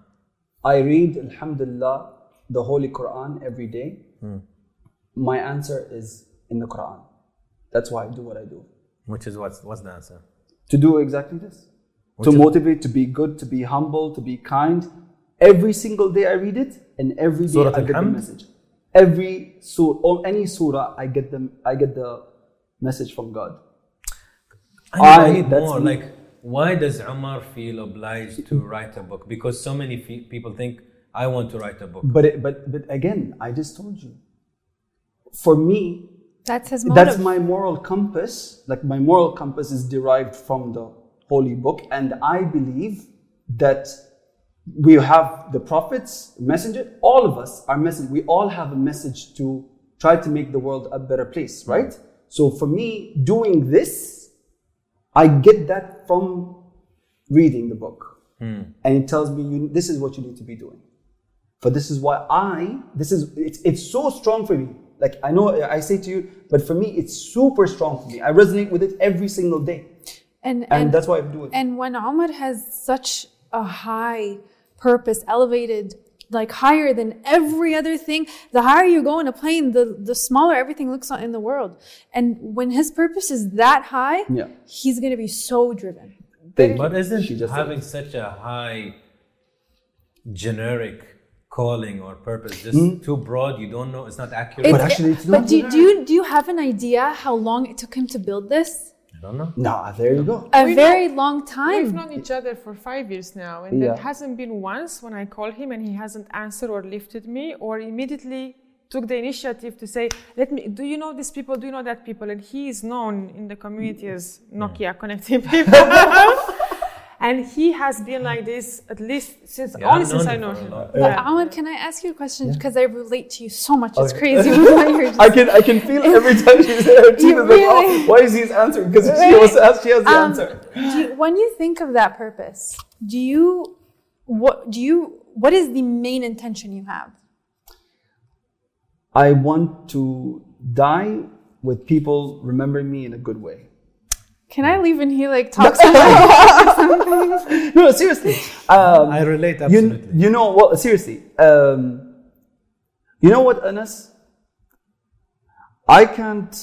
[SPEAKER 2] I read, Alhamdulillah, the Holy Quran every day. Hmm. My answer is in the Quran. That's why I do what I do.
[SPEAKER 1] Which is what's what's the answer?
[SPEAKER 2] To do exactly this.
[SPEAKER 1] Which
[SPEAKER 2] to motivate, to be good, to be humble, to be kind. Every single day I read it, and every day
[SPEAKER 1] Surah
[SPEAKER 2] I get the message. Every surah, or any surah, I get them. I get the message from God.
[SPEAKER 1] I, need- I
[SPEAKER 2] that's
[SPEAKER 1] more.
[SPEAKER 2] me.
[SPEAKER 1] Like, why does Umar feel obliged to write a book? Because so many fe- people think I want to write a book.
[SPEAKER 2] But it, but but again, I just told you. For me,
[SPEAKER 3] That's his motive.
[SPEAKER 2] that's my moral compass. Like my moral compass is derived from the holy book, and I believe that we have the prophets, messenger. All of us are message. We all have a message to try to make the world a better place, right? So for me, doing this, I get that from reading the book, hmm. and it tells me you, this is what you need to be doing. But this is why I, this is, it's, it's so strong for me. Like I know I say to you, but for me, it's super strong for me. I resonate with it every single day.
[SPEAKER 3] and,
[SPEAKER 2] And, that's why I do it.
[SPEAKER 3] And when Umar has such a high purpose, elevated, like higher than every other thing, the higher you go in a plane, the, the smaller everything looks in the world. And when his purpose is that high,
[SPEAKER 2] Yeah.
[SPEAKER 3] he's going to be so driven.
[SPEAKER 2] Thank
[SPEAKER 1] But
[SPEAKER 2] you.
[SPEAKER 1] isn't
[SPEAKER 2] She just
[SPEAKER 1] having such a high generic calling or purpose just too broad? You don't know. It's not accurate.
[SPEAKER 2] Hmm? But actually, it's
[SPEAKER 3] but
[SPEAKER 2] not
[SPEAKER 3] do, do you do you have an idea how long it took him to build this?
[SPEAKER 1] I don't know.
[SPEAKER 2] Nah, there you go.
[SPEAKER 3] A
[SPEAKER 4] We
[SPEAKER 3] very long time.
[SPEAKER 4] We've known each other for five years now, and
[SPEAKER 2] Yeah.
[SPEAKER 4] there hasn't been once when I call him and he hasn't answered or lifted me or immediately took the initiative to say, "Let me. Do you know these people? Do you know that people?" And he is known in the community as Nokia connecting people. *laughs* *laughs* and he has been like this at least since
[SPEAKER 1] Yeah,
[SPEAKER 4] only
[SPEAKER 1] I've
[SPEAKER 4] since I know him.
[SPEAKER 1] long
[SPEAKER 3] But
[SPEAKER 4] Yeah.
[SPEAKER 3] Ahmed, can I ask you a question? Because I relate to you so much. It's
[SPEAKER 2] Okay.
[SPEAKER 3] crazy. *laughs* just- *laughs*
[SPEAKER 2] I can I can feel every time she's there. She's *laughs*
[SPEAKER 3] You
[SPEAKER 2] like, oh,
[SPEAKER 3] really-
[SPEAKER 2] why is he answering? Because she
[SPEAKER 3] Right.
[SPEAKER 2] was asked, she has the
[SPEAKER 3] Um,
[SPEAKER 2] answer.
[SPEAKER 3] do you- when you think of that purpose, do you what do you what is the main intention you have?
[SPEAKER 2] I want to die with people remembering me in a good way.
[SPEAKER 3] Can I leave in here like talk *laughs* some *laughs*
[SPEAKER 2] No, seriously. Um,
[SPEAKER 1] I relate
[SPEAKER 2] you,
[SPEAKER 1] absolutely.
[SPEAKER 2] you know what? Seriously. Um, you know what, Anas? I can't.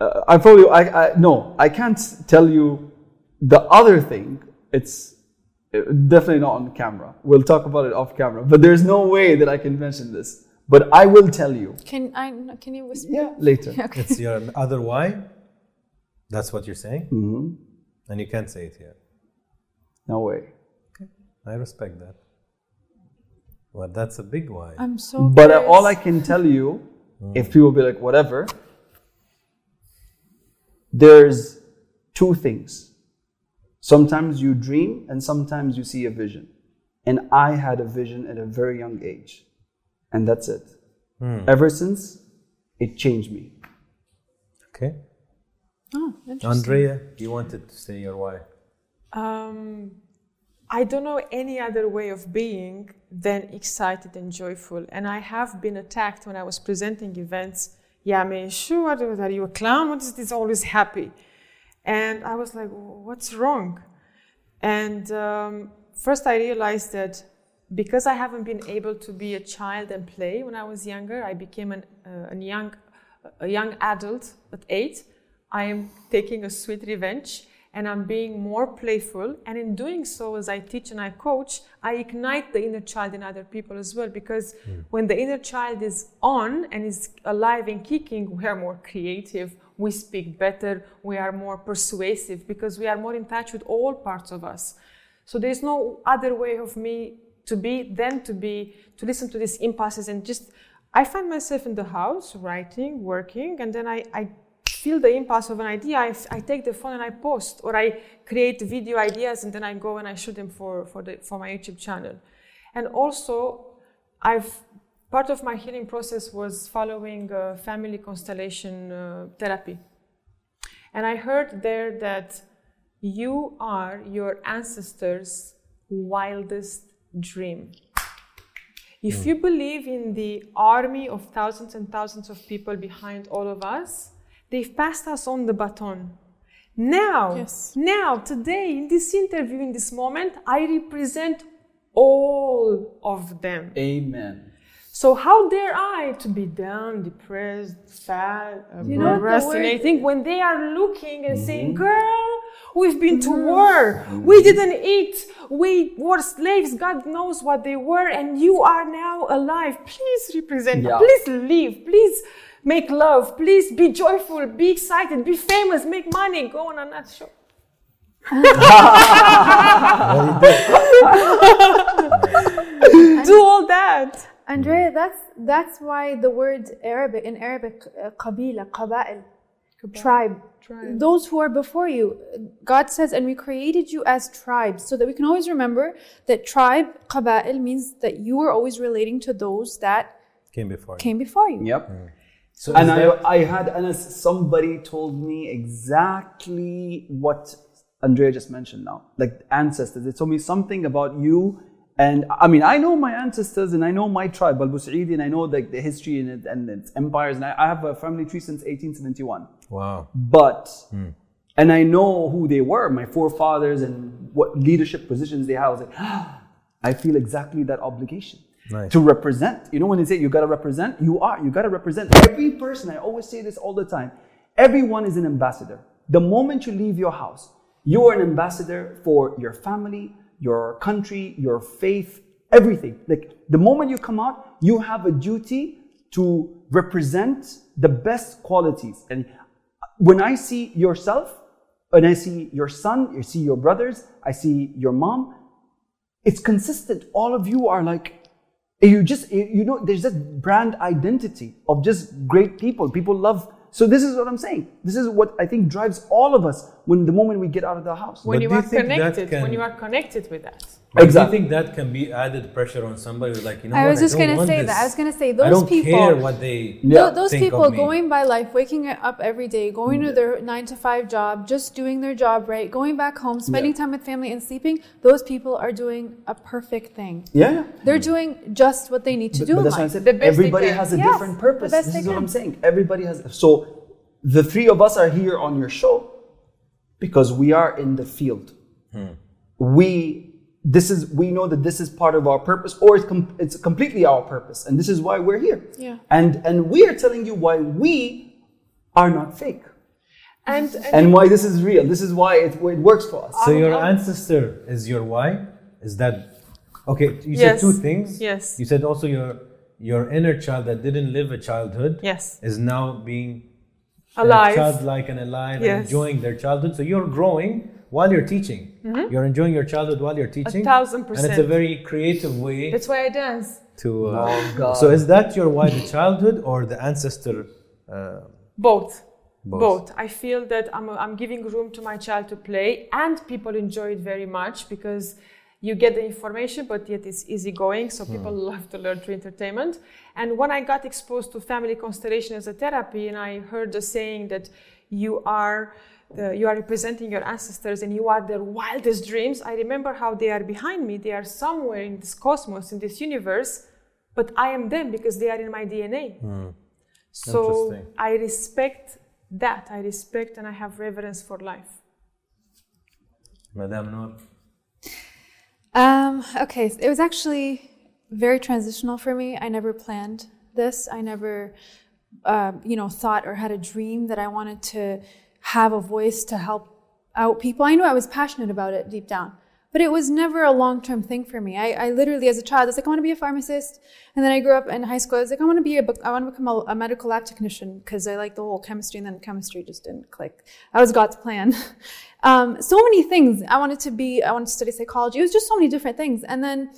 [SPEAKER 2] Uh, I probably. I, I no. I can't tell you the other thing. It's uh, definitely not on camera. We'll talk about it off camera. But there's no way that I can mention this. But I will tell you.
[SPEAKER 3] Can I can you whisper?
[SPEAKER 2] Yeah, later. *laughs*
[SPEAKER 3] Okay.
[SPEAKER 1] It's your other why. That's what you're saying,
[SPEAKER 2] hmm
[SPEAKER 1] and you can't say it here.
[SPEAKER 2] No way.
[SPEAKER 1] I respect that. Well, that's a big why.
[SPEAKER 3] I'm so
[SPEAKER 2] But uh, all I can tell you, if people be like, whatever, there's two things. Sometimes you dream and sometimes you see a vision. And I had a vision at a very young age. And that's it. Ever since, it changed me.
[SPEAKER 1] Okay.
[SPEAKER 3] Oh.
[SPEAKER 1] Andrea, you wanted to say your why.
[SPEAKER 4] Um, I don't know any other way of being than excited and joyful. And I have been attacked when I was presenting events. Yeah, me, sure, what, are you a clown? What is this always happy? And I was like, what's wrong? And um, first I realized that because I haven't been able to be a child and play when I was younger, I became an, uh, a young, a young adult at eight. I am taking a sweet revenge and I'm being more playful. And in doing so, as I teach and I coach, I ignite the inner child in other people as well. Because hmm. when the inner child is on and is alive and kicking, we are more creative, we speak better, we are more persuasive because we are more in touch with all parts of us. So there's no other way of me to be than to be to listen to these impulses and just I find myself in the house writing, working, and then I, I feel the impulse of an idea. I, I take the phone and I post, or I create video ideas and then I go and I shoot them for, for, the, for my YouTube channel. And also, I've part of my healing process was following uh, family constellation uh, therapy. And I heard there that you are your ancestors' wildest dream. If you believe in the army of thousands and thousands of people behind all of us, they've passed us on the baton. Now,
[SPEAKER 3] Yes.
[SPEAKER 4] now, today, in this interview, in this moment, I represent all of them.
[SPEAKER 2] Amen.
[SPEAKER 4] So how dare I to be down, depressed, sad,
[SPEAKER 3] You know what
[SPEAKER 4] procrastinating when they are looking and saying, mm-hmm. "Girl, we've been to mm-hmm. war. Mm-hmm. We didn't eat. We were slaves. God knows what they were, and you are now alive. Please represent.
[SPEAKER 2] Yeah.
[SPEAKER 4] Please live. Please." Make love, please be joyful, be excited, be famous, make money, go on a nut show. Do all that.
[SPEAKER 3] Andrea, that's that's why the word Arabic in Arabic, uh, qabila, qaba'il, tribe.
[SPEAKER 4] Tribe.
[SPEAKER 3] Those who are before you, God says, and we created you as tribes, so that we can always remember that tribe, qaba'il, means that you are always relating to those that
[SPEAKER 1] Came before. you.
[SPEAKER 3] came before you.
[SPEAKER 2] Yep.
[SPEAKER 1] So
[SPEAKER 2] and I, I had Anas, somebody told me exactly what Andrea just mentioned now. Like ancestors. They told me something about you. And I mean, I know my ancestors and I know my tribe, Al and I know like the history and, it, and its empires. And I, I have a family tree since 1871.
[SPEAKER 1] wow.
[SPEAKER 2] But, hmm. and I know who they were, my forefathers and what leadership positions they had. I was like, I feel exactly that obligation
[SPEAKER 1] Nice.
[SPEAKER 2] to represent. You know, when they say you gotta represent, you are, you gotta represent. Every person, I always say this all the time, everyone is an ambassador. The moment you leave your house, you are an ambassador for your family, your country, your faith, everything. Like the moment you come out, you have a duty to represent the best qualities. And when I see yourself, and I see your son, I see your brothers, I see your mom, it's consistent. All of you are like, you just, you know, there's this brand identity of just great people. People love. So this is what I'm saying. This is what I think drives all of us when the moment we get out of the house.
[SPEAKER 4] When
[SPEAKER 1] But
[SPEAKER 4] you
[SPEAKER 1] you
[SPEAKER 4] are
[SPEAKER 1] think that
[SPEAKER 4] connected, when you are connected with that.
[SPEAKER 1] But
[SPEAKER 2] Exactly.
[SPEAKER 1] Do you think that can be added pressure on somebody who's like, you know
[SPEAKER 3] I
[SPEAKER 1] what?
[SPEAKER 3] was just
[SPEAKER 1] don't
[SPEAKER 3] gonna
[SPEAKER 1] want
[SPEAKER 3] say
[SPEAKER 1] this.
[SPEAKER 3] that. I was gonna say those
[SPEAKER 1] I
[SPEAKER 3] those
[SPEAKER 1] don't
[SPEAKER 3] people.
[SPEAKER 1] care what they.
[SPEAKER 2] Yeah.
[SPEAKER 3] Tho- those
[SPEAKER 1] think of
[SPEAKER 3] people
[SPEAKER 1] me.
[SPEAKER 3] going by life, waking up every day, going to their nine to five job, just doing their job right, going back home, spending
[SPEAKER 2] Yeah.
[SPEAKER 3] time with family and sleeping. Those people are doing a perfect thing.
[SPEAKER 2] Yeah.
[SPEAKER 3] They're doing just what they need to
[SPEAKER 2] But,
[SPEAKER 3] do
[SPEAKER 2] but
[SPEAKER 3] in
[SPEAKER 2] that's why I said
[SPEAKER 4] The
[SPEAKER 2] everybody has a
[SPEAKER 3] Yes,
[SPEAKER 2] different purpose.
[SPEAKER 3] the best
[SPEAKER 2] This is what. I'm saying. Everybody has. So the three of us are here on your show because we are in the field. Hmm. We this is we know that this is part of our purpose, or it's, com- it's completely our purpose, and this is why we're here.
[SPEAKER 3] Yeah.
[SPEAKER 2] And and we are telling you why we are not fake,
[SPEAKER 4] And, and,
[SPEAKER 2] and why this is real. This is why it, it works for us.
[SPEAKER 1] So your
[SPEAKER 4] Um,
[SPEAKER 1] ancestor is your why? Is that okay? You
[SPEAKER 4] Yes.
[SPEAKER 1] said two things.
[SPEAKER 4] Yes.
[SPEAKER 1] You said also your your inner child that didn't live a childhood.
[SPEAKER 4] Yes.
[SPEAKER 1] Is now being
[SPEAKER 4] Alive.
[SPEAKER 1] childlike and alive and enjoying their childhood. So you're growing while you're teaching. You're enjoying your childhood while you're teaching.
[SPEAKER 4] Mm-hmm. thousand
[SPEAKER 1] And it's a very creative way
[SPEAKER 4] that's why I dance.
[SPEAKER 1] to. Uh,
[SPEAKER 2] Oh, God.
[SPEAKER 1] So is that your why, the childhood or the ancestor? Uh,
[SPEAKER 4] Both.
[SPEAKER 1] Both.
[SPEAKER 4] Both. I feel that I'm, I'm giving room to my child to play, and people enjoy it very much because you get the information, but yet it's easygoing. So people love to learn through entertainment. And when I got exposed to family constellation as a therapy, and I heard the saying that you are the, you are representing your ancestors and you are their wildest dreams. I remember how they are behind me. They are somewhere in this cosmos, in this universe, but I am them because they are in my DNA. So I respect that. I respect and I have reverence for life.
[SPEAKER 1] Madame Noor?
[SPEAKER 3] Um, okay, it was actually very transitional for me. I never planned this. I never, um, you know, thought or had a dream that I wanted to have a voice to help out people. I knew I was passionate about it deep down, but it was never a long-term thing for me. I, I literally, as a child, I was like, I want to be a pharmacist, and then I grew up in high school. I was like, I want to be a, I want to become a, a medical lab technician because I like the whole chemistry, and then chemistry just didn't click. That was God's plan. *laughs* um, so many things. I wanted to be. I wanted to study psychology. It was just so many different things, and then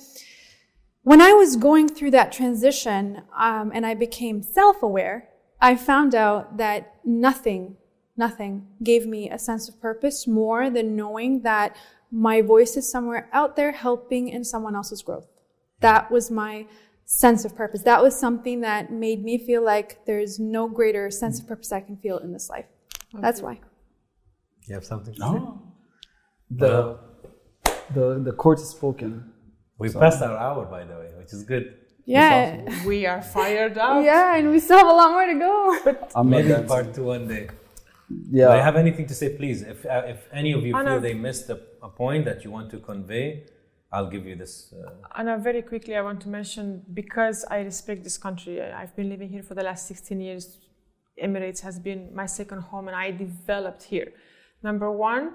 [SPEAKER 3] when I was going through that transition um, and I became self aware, I found out that nothing, nothing gave me a sense of purpose more than knowing that my voice is somewhere out there helping in someone else's growth. That was my sense of purpose. That was something that made me feel like there's no greater sense of purpose I can feel in this life. That's why.
[SPEAKER 1] You have something to say?
[SPEAKER 2] Oh. The, the, the court is spoken.
[SPEAKER 1] We passed our hour, by the way, which is good.
[SPEAKER 3] Yeah. *laughs*
[SPEAKER 4] We are fired up.
[SPEAKER 3] Yeah, and we still have a lot more to go.
[SPEAKER 2] I'm not
[SPEAKER 1] Maybe part two one day.
[SPEAKER 2] Yeah.
[SPEAKER 1] Do you have anything to say, please? If uh, if any of you
[SPEAKER 4] Anna-
[SPEAKER 1] feel they missed a, a point that you want to convey, I'll give you this. Uh,
[SPEAKER 4] Anna, very quickly, I want to mention because I respect this country. I- I've been living here for the last 16 years. Emirates has been my second home, and I developed here. Number one,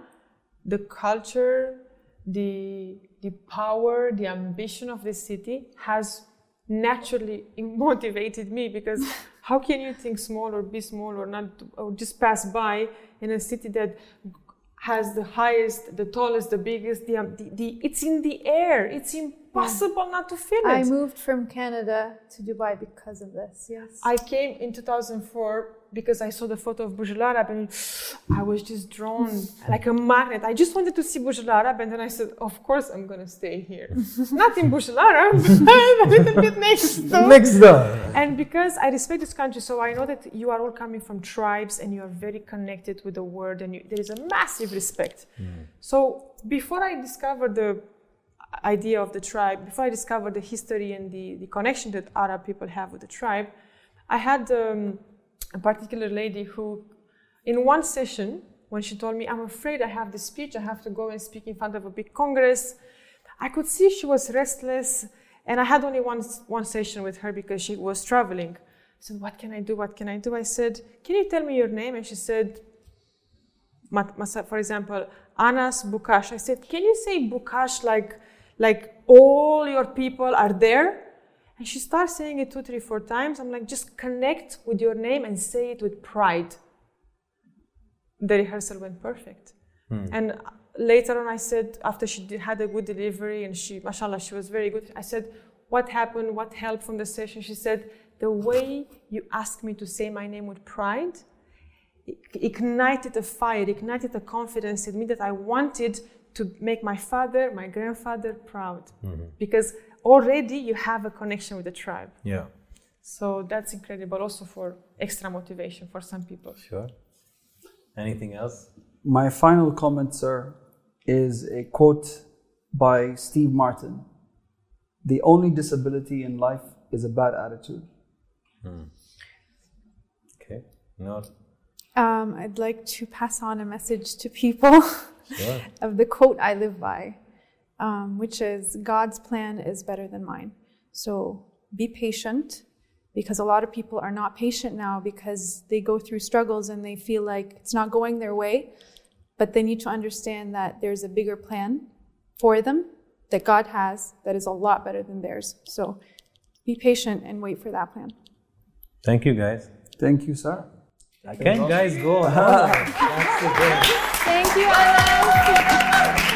[SPEAKER 4] the culture, the the power, the ambition of this city has naturally *laughs* motivated me because how can you think small or be small or not or just pass by in a city that has the highest, the tallest, the biggest, the, um, the, the it's in the air. It's impossible not to feel it.
[SPEAKER 3] I moved from Canada to Dubai because of this. Yes.
[SPEAKER 4] I came in 2004 because I saw the photo of Burj Al Arab and I was just drawn *laughs* like a magnet. I just wanted to see Burj Al Arab and then I said, of course I'm going to stay here. Not in Burj Al Arab, a little bit next door.
[SPEAKER 1] Next door.
[SPEAKER 4] And because I respect this country, so I know that you are all coming from tribes and you are very connected with the word and you, there is a massive respect. So before I discovered the idea of the tribe, before I discovered the history and the, the connection that Arab people have with the tribe, I had um, a particular lady who, in one session, when she told me, I'm afraid I have this speech, I have to go and speak in front of a big congress, I could see she was restless, and I had only one, one session with her because she was traveling. I said, What can I do? What can I do? I said, Can you tell me your name? And she said, for example, Anas Bukash. I said, Can you say Bukash like, like all your people are there? And she starts saying it two, three, four times. I'm like, Just connect with your name and say it with pride. The rehearsal went perfect. Hmm. And later on, I said, after she did, had a good delivery and she, mashallah, she was very good. I said, What happened? What helped from the session? She said, The way you asked me to say my name with pride ignited a fire, ignited a confidence in me that I wanted to make my father, my grandfather proud. Mm-hmm. Because already you have a connection with the tribe.
[SPEAKER 1] Yeah,
[SPEAKER 4] So that's incredible, also for extra motivation for some people.
[SPEAKER 1] sure. Anything else?
[SPEAKER 2] My final comment, sir, is a quote by Steve Martin. The only disability in life is a bad attitude.
[SPEAKER 1] Okay. No.
[SPEAKER 3] Um, I'd like to pass on a message to people *laughs*
[SPEAKER 1] Sure.
[SPEAKER 3] of the quote I live by, um, which is God's plan is better than mine. So be patient because a lot of people are not patient now because they go through struggles and they feel like it's not going their way. But they need to understand that there's a bigger plan for them that God has that is a lot better than theirs. So be patient and wait for that plan.
[SPEAKER 1] Thank you, guys.
[SPEAKER 2] Thank you, sir.
[SPEAKER 1] Can guys go? That's *laughs* the.
[SPEAKER 3] Thank you, Anna. *laughs*